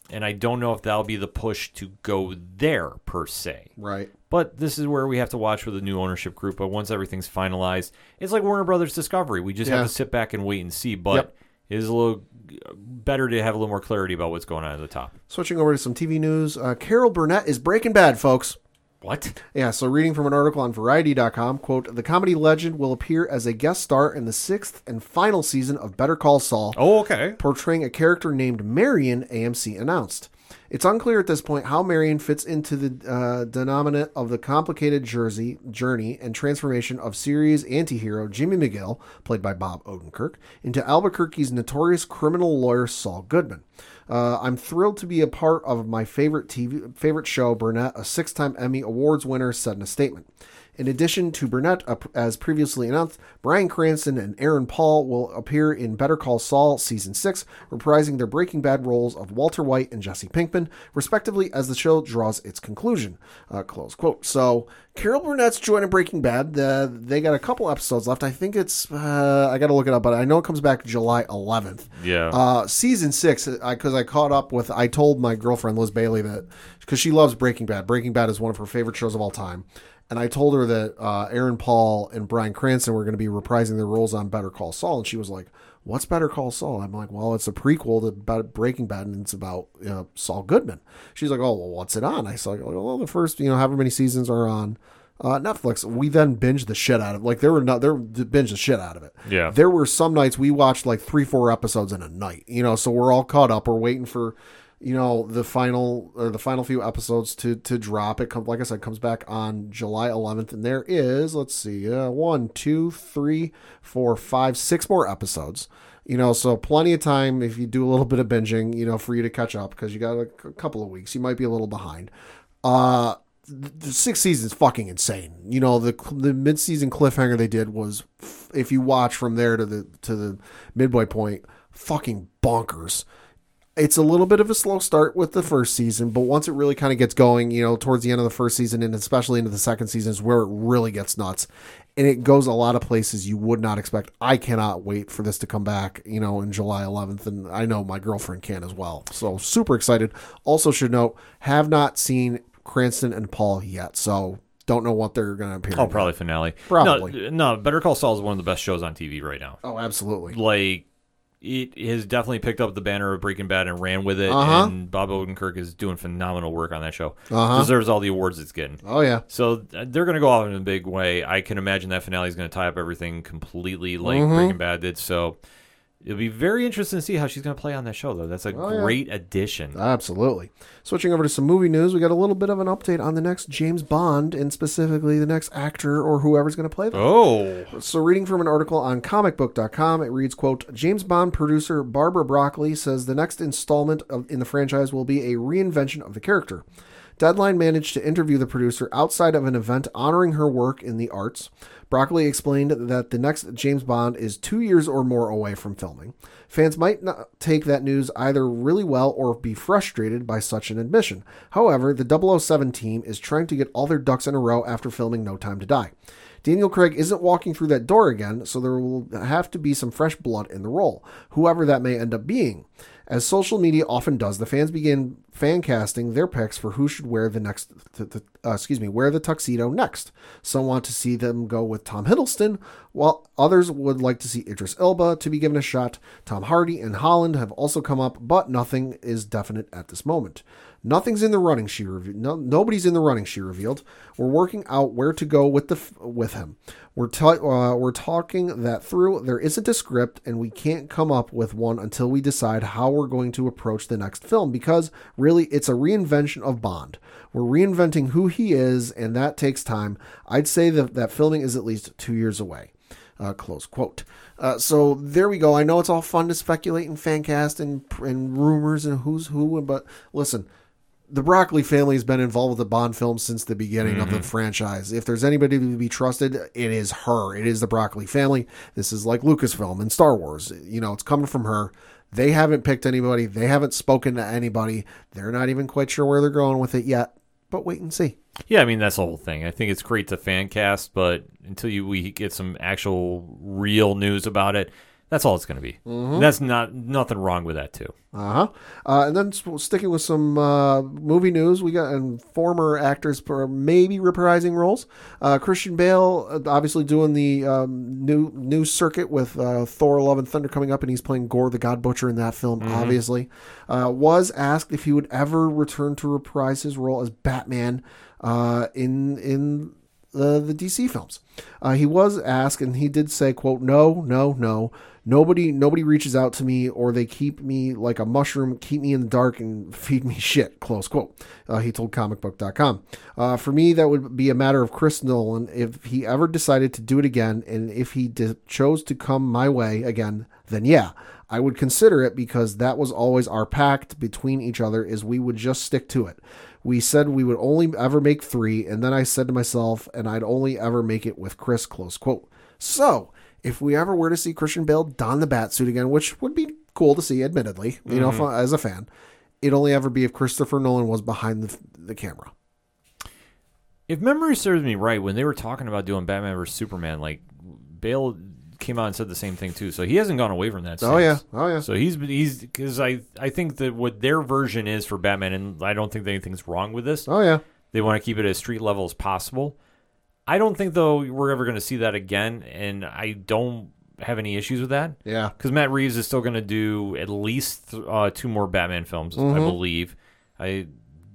and I don't know if that'll be the push to go there per se. right. But this is where we have to watch with the new ownership group. But once everything's finalized, it's like Warner Brothers Discovery. We just Yeah. have to sit back and wait and see. But Yep. It is a little better to have a little more clarity about what's going on at the top. Switching over to some TV news, uh, Carol Burnett is Breaking Bad, folks. What? Yeah, so reading from an article on Variety.com, quote, the comedy legend will appear as a guest star in the sixth and final season of Better Call Saul, Oh, okay. portraying a character named Marion, AMC announced. It's unclear at this point how Marion fits into the uh, denominant of the complicated Jersey journey and transformation of series antihero Jimmy McGill, played by Bob Odenkirk, into Albuquerque's notorious criminal lawyer Saul Goodman. Uh, I'm thrilled to be a part of my favorite TV favorite show. Burnett, a six-time Emmy Awards winner, said in a statement. In addition to Burnett, uh, as previously announced, Bryan Cranston and Aaron Paul will appear in Better Call Saul Season 6, reprising their Breaking Bad roles of Walter White and Jesse Pinkman, respectively, as the show draws its conclusion. Uh, close quote. So, Carol Burnett's joining Breaking Bad. Uh, they got a couple episodes left. I think it's, uh, I got to look it up, but I know it comes back July 11th. Yeah. Uh, season six, because I, caught up with, I told my girlfriend Liz Bailey that because she loves Breaking Bad. Breaking Bad is one of her favorite shows of all time, and I told her that uh, Aaron Paul and Bryan Cranston were going to be reprising their roles on Better Call Saul, and she was like, "What's Better Call Saul?" I'm like, "Well, it's a prequel to Breaking Bad, and it's about you know, Saul Goodman." She's like, "Oh, well, what's it on?" I said, "Well, the first you know however many seasons are on." Uh, Netflix. We then binged the shit out of like there were not there binged the shit out of it. Yeah. There were some nights we watched like three, four episodes in a night. You know, so we're all caught up. We're waiting for, you know, the final or the final few episodes to to drop. It like I said, comes back on July 11th, and there is let's see, uh, one, two, three, four, five, six more episodes. You know, so plenty of time if you do a little bit of binging, you know, for you to catch up because you got a couple of weeks. You might be a little behind. Uh, the sixth season is fucking insane. You know the the mid season cliffhanger they did was, if you watch from there to the to the midway point, fucking bonkers. It's a little bit of a slow start with the first season, but once it really kind of gets going, you know, towards the end of the first season and especially into the second season is where it really gets nuts. And it goes a lot of places you would not expect. I cannot wait for this to come back, you know, in July 11th. And I know my girlfriend can as well. So super excited. Also, should note, have not seen Cranston and Paul yet. So don't know what they're going to appear. Oh, in. probably finale. Probably. No, no, Better Call Saul is one of the best shows on TV right now. Oh, absolutely. Like, it has definitely picked up the banner of Breaking Bad and ran with it. Uh-huh. And Bob Odenkirk is doing phenomenal work on that show. Uh-huh. Deserves all the awards it's getting. Oh, yeah. So they're going to go off in a big way. I can imagine that finale is going to tie up everything completely like Mm-hmm. Breaking Bad did. So it'll be very interesting to see how she's going to play on that show, though. That's a Oh, yeah. great addition. Absolutely. Switching over to some movie news, we got a little bit of an update on the next James Bond and specifically the next actor or whoever's going to play them. oh, So, reading from an article on comicbook.com, it reads, quote, James Bond producer Barbara Broccoli says the next installment of, in the franchise will be a reinvention of the character. Deadline managed to interview the producer outside of an event honoring her work in the arts. Broccoli explained that the next James Bond is two years or more away from filming. Fans might not take that news either really well or be frustrated by such an admission. However, the 007 team is trying to get all their ducks in a row after filming No Time to Die. Daniel Craig isn't walking through that door again, so there will have to be some fresh blood in the role, whoever that may end up being. As social media often does, the fans begin fan casting their picks for who should wear the next, uh, excuse me, wear the tuxedo next. Some want to see them go with Tom Hiddleston, while others would like to see Idris Elba to be given a shot. Tom Hardy and Holland have also come up, but nothing is definite at this moment. Nothing's in the running. She revealed. No, nobody's in the running. She revealed. We're working out where to go with the with him. We're ta- uh, we're talking that through. There isn't a script, and we can't come up with one until we decide how we're going to approach the next film. Because really, it's a reinvention of Bond. We're reinventing who he is, and that takes time. I'd say that that filming is at least two years away. Uh, close quote. Uh, so there we go. I know it's all fun to speculate and fan cast and and rumors and who's who, but listen, the Broccoli family has been involved with the Bond films since the beginning of the mm-hmm. franchise. If there's anybody to be trusted, it is her. It is the Broccoli family. This is like Lucasfilm and Star Wars. You know, it's coming from her. They haven't picked anybody. They haven't spoken to anybody. They're not even quite sure where they're going with it yet. But wait and see. Yeah, I mean that's the whole thing. I think it's great to fan cast, but until you we get some actual real news about it, that's all it's going to be. That's not nothing wrong with that too. Uh-huh. Uh And then sticking with some uh, movie news, we got and former actors for maybe reprising roles. Uh, Christian Bale, uh, obviously doing the um, new new circuit with uh, Thor: Love and Thunder coming up, and he's playing Gorr the God Butcher in that film. Obviously, uh, was asked if he would ever return to reprise his role as Batman uh, in in the the DC films. Uh, he was asked, and he did say, "quote No, no, no. Nobody, nobody reaches out to me, or they keep me like a mushroom, keep me in the dark, and feed me shit." Close quote. Uh, he told ComicBook.com. Uh, for me, that would be a matter of Chris Nolan if he ever decided to do it again, and if he di- chose to come my way again, then yeah. I would consider it because that was always our pact between each other is we would just stick to it. We said we would only ever make three, and then I said to myself, and I'd only ever make it with Chris, close quote. So, if we ever were to see Christian Bale don the bat suit again, which would be cool to see, admittedly, you know, mm-hmm. if- uh, as a fan, it'd only ever be if Christopher Nolan was behind the, the camera. If memory serves me right, when they were talking about doing Batman vs Superman, like Bale came out and said the same thing too. So he hasn't gone away from that. Oh, yeah. Oh, yeah. So he's he's because I I think that what their version is for Batman, and I don't think that anything's wrong with this. Oh, yeah. They want to keep it as street level as possible. I don't think though we're ever going to see that again, and I don't have any issues with that. Yeah. because Matt Reeves is still going to do at least uh, two more Batman films, I Mm-hmm. believe. I,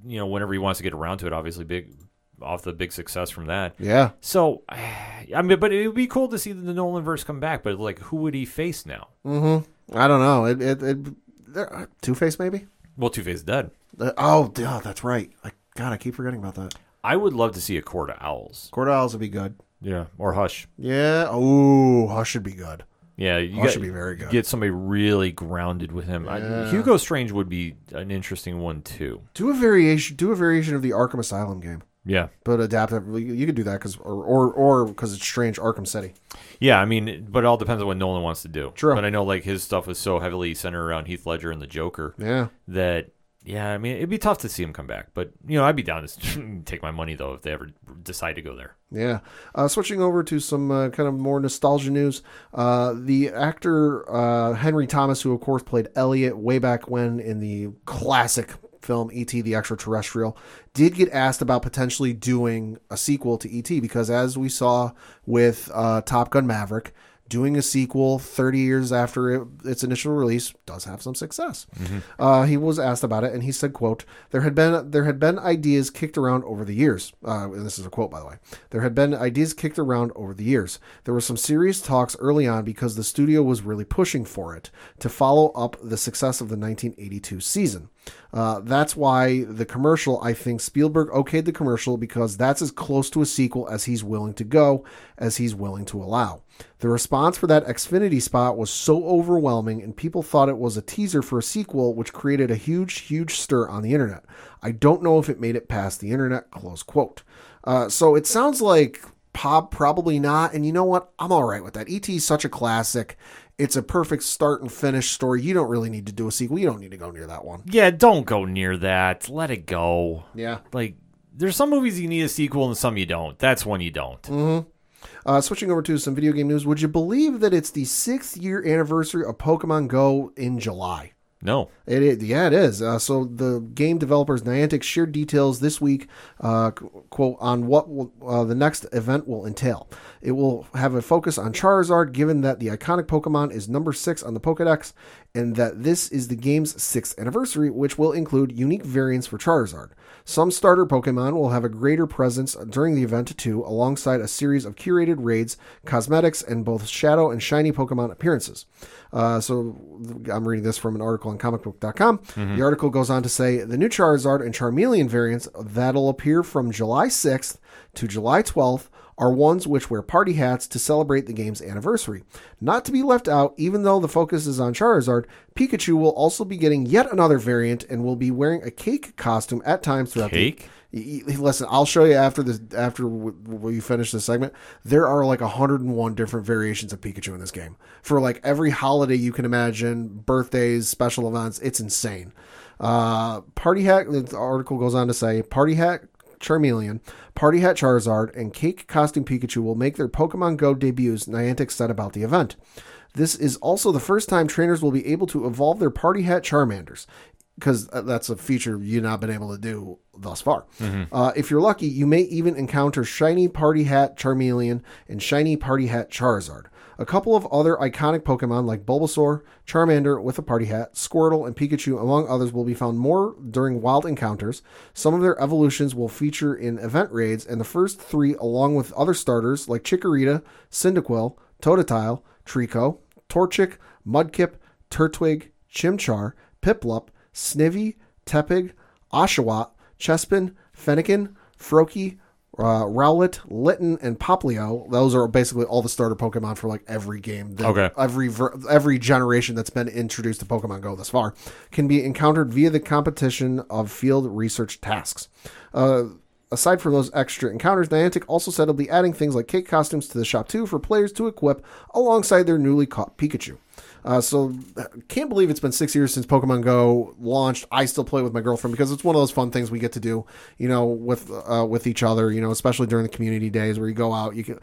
you know, whenever he wants to get around to it, obviously big off the big success from that. Yeah. So, I mean, but it would be cool to see the Nolan verse come back. But like, who would he face now? Mhm. I don't know. It, it, it, Two Face, maybe? Well, Two Face dead. Uh, oh, yeah, that's right. I, God, I keep forgetting about that. I would love to see a Court of Owls. Court of Owls would be good. Yeah, or Hush. Yeah. Oh, Hush should be good. Yeah, you Hush got, should be very good. Get somebody really grounded with him. I- Hugo Strange would be an interesting one too. Do a variation. Do a variation of the Arkham Asylum game. Yeah. but adaptive. You you could do that because or or or because it's strange Arkham City. Yeah, I mean, but it all depends on what Nolan wants to do. True. But I know like his stuff was so heavily centered around Heath Ledger and the Joker Yeah. that yeah, I mean, it'd be tough to see him come back. But you know, I'd be down to take my money though if they ever decide to go there. Yeah. Uh, switching over to some uh, kind of more nostalgia news. Uh, the actor uh, Henry Thomas, who of course played Elliot way back when in the classic film E.T. the Extraterrestrial, did get asked about potentially doing a sequel to E.T. because as we saw with uh, Top Gun Maverick, doing a sequel 30 years after it, its initial release does have some success. Uh, he was asked about it, and he said, "quote There had been there had been ideas kicked around over the years. Uh, and this is a quote, by the way. There had been ideas kicked around over the years. There were some serious talks early on because the studio was really pushing for it to follow up the success of the 1982 season. Uh, that's why the commercial, I think Spielberg okayed the commercial because that's as close to a sequel as he's willing to go, as he's willing to allow. The response for that Xfinity spot was so overwhelming, and people thought it was a teaser for a sequel, which created a huge, huge stir on the internet. I don't know if it made it past the internet. Close quote. Uh, so it sounds like Pop probably not, and you know what? I'm all right with that. ET is such a classic. It's a perfect start and finish story. You don't really need to do a sequel. You don't need to go near that one. Yeah, don't go near that. Let it go. Yeah. Like there's some movies you need a sequel and some you don't. That's one you don't. Uh, switching over to some video game news, would you believe that it's the sixth year anniversary of Pokemon Go in July? No. It is, yeah, it is. Uh, so the game developers Niantic shared details this week, uh, quote, on what will, uh, the next event will entail. It will have a focus on Charizard, given that the iconic Pokemon is number six on the Pokedex, and that this is the game's sixth anniversary, which will include unique variants for Charizard. Some starter Pokemon will have a greater presence during the event too, alongside a series of curated raids, cosmetics, and both shadow and shiny Pokemon appearances. Uh, so I'm reading this from an article on comicbook.com. The article goes on to say the new Charizard and Charmeleon variants that'll appear from July 6th to July 12th are ones which wear party hats to celebrate the game's anniversary. Not to be left out, even though the focus is on Charizard, Pikachu will also be getting yet another variant and will be wearing a cake costume at times throughout Cake? the Listen, I'll show you after this. After we finish this segment, there are like 101 different variations of Pikachu in this game for like every holiday you can imagine, birthdays, special events. It's insane. Uh, Party Hat. The article goes on to say, Party Hat Charmeleon, Party Hat Charizard, and Cake Costume Pikachu will make their Pokemon Go debuts. Niantic said about the event. This is also the first time trainers will be able to evolve their Party Hat Charmanders because that's a feature you've not been able to do thus far. Uh, if you're lucky, you may even encounter Shiny Party Hat Charmeleon and Shiny Party Hat Charizard. A couple of other iconic Pokemon like Bulbasaur, Charmander with a party hat, Squirtle, and Pikachu, among others, will be found more during wild encounters. Some of their evolutions will feature in event raids, and the first three, along with other starters like Chikorita, Cyndaquil, Totodile, Treecko, Torchic, Mudkip, Turtwig, Chimchar, Piplup, Snivy, Tepig, Oshawott, Chespin, Fennekin, Froakie, uh, Rowlet, Litten, and Popplio. Those are basically all the starter Pokemon for like every game. that- Okay. Every ver- every generation that's been introduced to Pokemon Go thus far can be encountered via the competition of field research tasks. Uh, aside from those extra encounters, Niantic also said it'll be adding things like cake costumes to the shop too for players to equip alongside their newly caught Pikachu. Uh, so can't believe it's been six years since Pokemon Go launched. I still play with my girlfriend because it's one of those fun things we get to do, you know, with uh, with each other. You know, especially during the community days where you go out. You can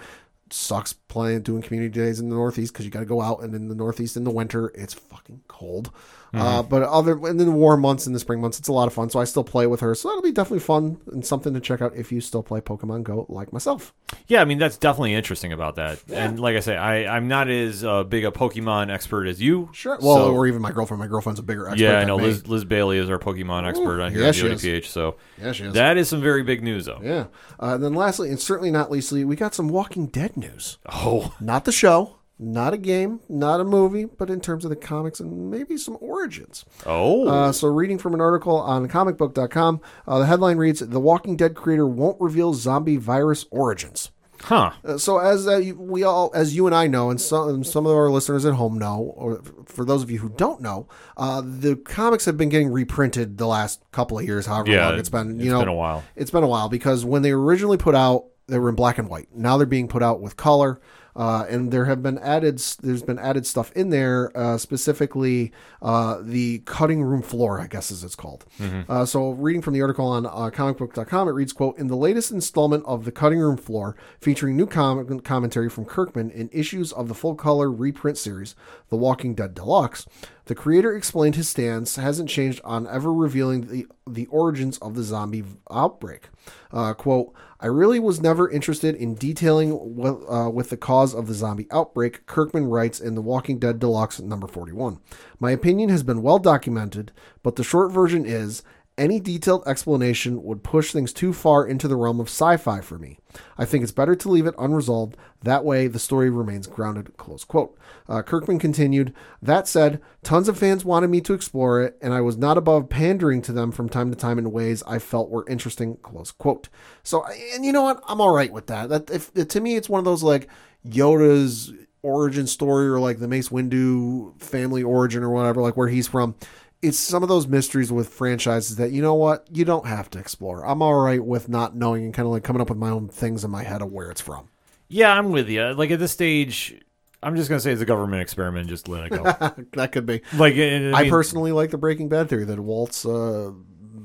sucks playing doing community days in the Northeast because you got to go out, and in the Northeast in the winter it's fucking cold. Uh, but other and then the warm months and the spring months, it's a lot of fun. So I still play with her. So that'll be definitely fun and something to check out if you still play Pokemon Go like myself. Yeah, I mean that's definitely interesting about that. And like I say, I I'm not as uh, big a Pokemon expert as you. Sure. Well, So- or even my girlfriend. My girlfriend's a bigger expert. yeah, I know me. Liz, Liz Bailey is our Pokemon expert on here yeah, at she the is. ODPH. So Yeah, she is. that is some very big news, though. Yeah. Uh, and then lastly, and certainly not leastly, we got some Walking Dead news. Oh, Not the show, not a game, not a movie, but in terms of the comics and maybe some origins. oh, Uh, so, reading from an article on comicbook.com, uh, the headline reads The Walking Dead creator won't reveal zombie virus origins. Huh. Uh, so as uh, we all, as you and I know, and some some of our listeners at home know, or for those of you who don't know, uh, the comics have been getting reprinted the last couple of years. However Yeah, long it's been, you it's know, been a while. It's been a while because when they originally put out, they were in black and white. Now they're being put out with color. Uh, and there have been added, there's been added stuff in there, uh, specifically uh, the cutting room floor, I guess as it's called. Uh, so, reading from the article on uh, comicbook.com, it reads, "quote In the latest installment of the cutting room floor, featuring new com- commentary from Kirkman in issues of the full color reprint series, The Walking Dead Deluxe." The creator explained his stance hasn't changed on ever revealing the the origins of the zombie outbreak. Uh, quote, I really was never interested in detailing what, uh, with the cause of the zombie outbreak, Kirkman writes in The Walking Dead Deluxe number 41. My opinion has been well documented, but the short version is any detailed explanation would push things too far into the realm of sci fi for me. I think it's better to leave it unresolved. That way, the story remains grounded. Close quote. Uh, Kirkman continued, That said, tons of fans wanted me to explore it, and I was not above pandering to them from time to time in ways I felt were interesting. Close quote. So, and you know what? I'm all right with that. That if, to me, it's one of those like Yoda's origin story or like the Mace Windu family origin or whatever, like where he's from it's some of those mysteries with franchises that you know what you don't have to explore. I'm all right with not knowing and kind of like coming up with my own things in my head of where it's from. Yeah, I'm with you. Like at this stage, I'm just gonna say it's a government experiment. Just let it go. that could be. like I, I, mean, personally like the Breaking Bad theory that Walt's uh,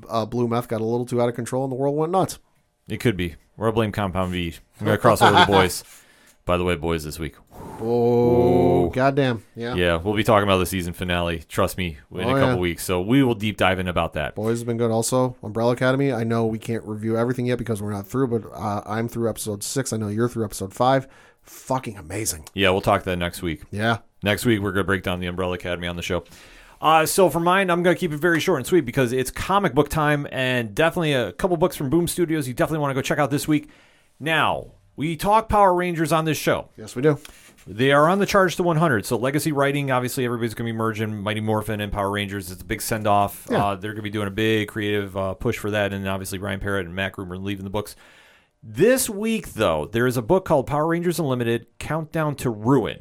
uh, blue meth got a little too out of control and the world went nuts. it could be. Or I'll blame Compound V. I'm gonna cross over the boys. By the way, boys, this week. Oh, goddamn! Yeah. Yeah, we'll be talking about the season finale. Trust me, in Oh, a couple yeah. weeks. So we will deep dive in about that. Boys has been good. Also, Umbrella Academy. I know we can't review everything yet because we're not through, but uh, I'm through episode six. I know you're through episode five. Fucking amazing. Yeah, we'll talk that next week. Yeah. Next week, we're going to break down the Umbrella Academy on the show. Uh, so for mine, I'm going to keep it very short and sweet because it's comic book time and definitely a couple books from Boom Studios you definitely want to go check out this week. Now, we talk Power Rangers on this show. Yes, we do. They are on the charge to 100. So legacy writing, obviously, everybody's going to be merging Mighty Morphin and Power Rangers. It's a big send off. Yeah. Uh, they're going to be doing a big creative uh, push for that, and obviously Ryan Parrott and Matt Groomer leaving the books. This week, though, there is a book called Power Rangers Unlimited: Countdown to Ruin.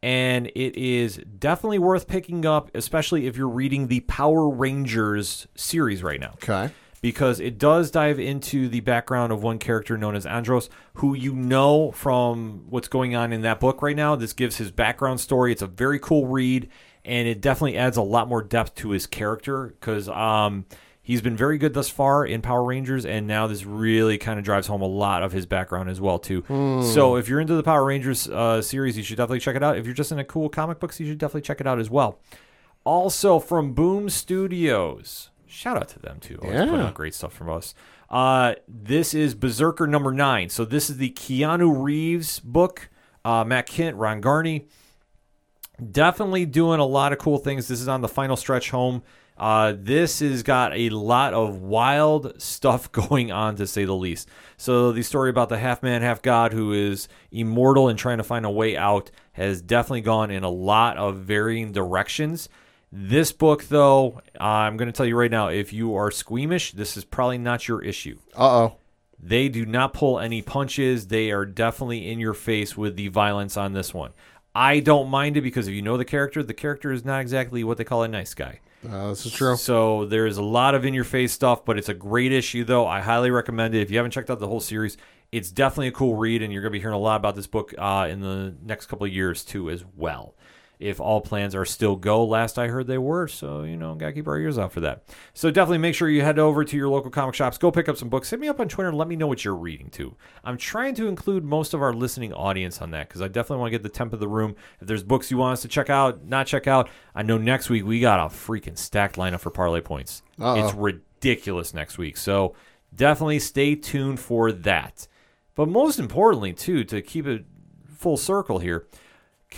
And it is definitely worth picking up, especially if you're reading the Power Rangers series right now Okay. Because it does dive into the background of one character known as Andros, who you know from what's going on in that book right now. This gives his background story. It's a very cool read, and it definitely adds a lot more depth to his character because um, he's been very good thus far in Power Rangers, and now this really kind of drives home a lot of his background as well too. So if you're into the Power Rangers uh, series, you should definitely check it out. If you're just into cool comic books, you should definitely check it out as well. Also from Boom Studios. Shout out to them too. Always putting Yeah. out great stuff from us. Uh, this is BRZRKR number nine. So this is the Keanu Reeves book. Uh, Matt Kindt, Ron Garney. Definitely doing a lot of cool things. This is on the final stretch home. Uh, this has got a lot of wild stuff going on, to say the least. So, the story about the half man, half god who is immortal and trying to find a way out has definitely gone in a lot of varying directions. This book, though, I'm going to tell you right now if you are squeamish, this is probably not your issue. Uh oh. They do not pull any punches. They are definitely in your face with the violence on this one. I don't mind it because if you know the character, the character is not exactly what they call a nice guy. Uh, this is true. So there is a lot of in your face stuff, but it's a great issue though. I highly recommend it. If you haven't checked out the whole series, it's definitely a cool read, and you're going to be hearing a lot about this book uh, in the next couple of years too, as well. If all plans are still go, last I heard they were, so you know, gotta keep our ears out for that. So definitely make sure you head over to your local comic shops, go pick up some books. Hit me up on Twitter and let me know what you're reading too. I'm trying to include most of our listening audience on that because I definitely want to get the temp of the room. If there's books you want us to check out, not check out, I know next week we got a freaking stacked lineup for parlay points. Uh-oh. It's ridiculous next week. So definitely stay tuned for that. But most importantly, too, to keep it full circle here,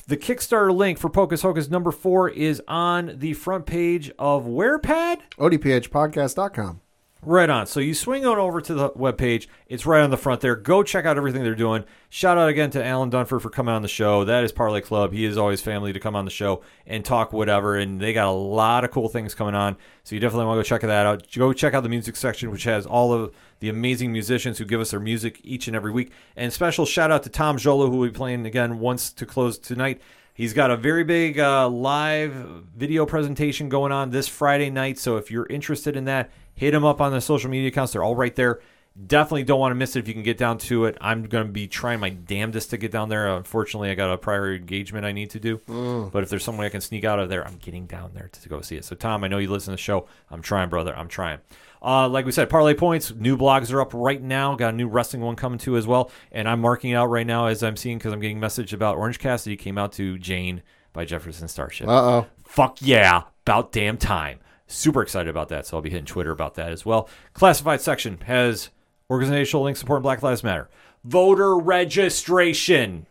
the Kickstarter link for Pocus Hocus number four is on the front page of WherePad? ODPHpodcast.com. Right on. So you swing on over to the webpage. It's right on the front there. Go check out everything they're doing. Shout out again to Alan Dunford for coming on the show. That is Parlay Club. He is always family to come on the show and talk whatever. And they got a lot of cool things coming on. So you definitely want to go check that out. Go check out the music section, which has all of the amazing musicians who give us their music each and every week. And special shout out to Tom Jolo, who will be playing again once to close tonight. He's got a very big uh, live video presentation going on this Friday night. So if you're interested in that, hit him up on the social media accounts. They're all right there. Definitely don't want to miss it if you can get down to it. I'm going to be trying my damnedest to get down there. Unfortunately, I got a prior engagement I need to do. But if there's some way I can sneak out of there, I'm getting down there to go see it. So, Tom, I know you listen to the show. I'm trying, brother. I'm trying. Uh, like we said, parlay points. New blogs are up right now. Got a new wrestling one coming too as well, and I'm marking it out right now as I'm seeing because I'm getting message about Orange Cassidy came out to Jane by Jefferson Starship. Uh oh. Fuck yeah, about damn time. Super excited about that, so I'll be hitting Twitter about that as well. Classified section has organizational links supporting Black Lives Matter, voter registration.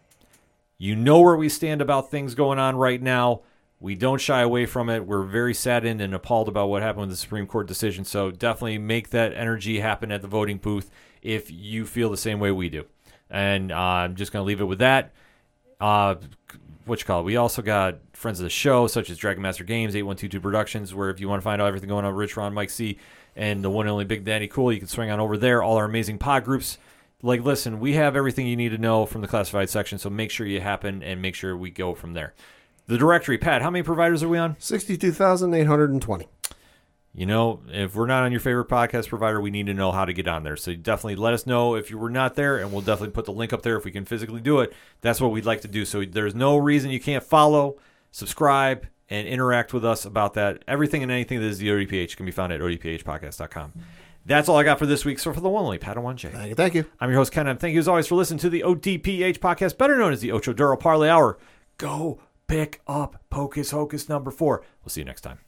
You know where we stand about things going on right now. We don't shy away from it. We're very saddened and appalled about what happened with the Supreme Court decision. So definitely make that energy happen at the voting booth if you feel the same way we do. And uh, I'm just going to leave it with that. Uh, what you call it? We also got friends of the show, such as Dragon Master Games, 8122 Productions, where if you want to find out everything going on Rich Ron, Mike C, and the one and only Big Daddy Cool, you can swing on over there. All our amazing pod groups. Like, listen, we have everything you need to know from the classified section, so make sure you happen and make sure we go from there. The directory, Pat, how many providers are we on? 62,820. You know, if we're not on your favorite podcast provider, we need to know how to get on there. So definitely let us know if you were not there, and we'll definitely put the link up there if we can physically do it. That's what we'd like to do. So there's no reason you can't follow, subscribe, and interact with us about that. Everything and anything that is the ODPH can be found at odphpodcast.com. That's all I got for this week. So for the one only Pat and only Padawan J. Thank you. Thank you. I'm your host, Ken, and thank you as always for listening to the ODPH podcast, better known as the Ocho Duro Parlay Hour. Go pick up Pocus Hocus number four. We'll see you next time.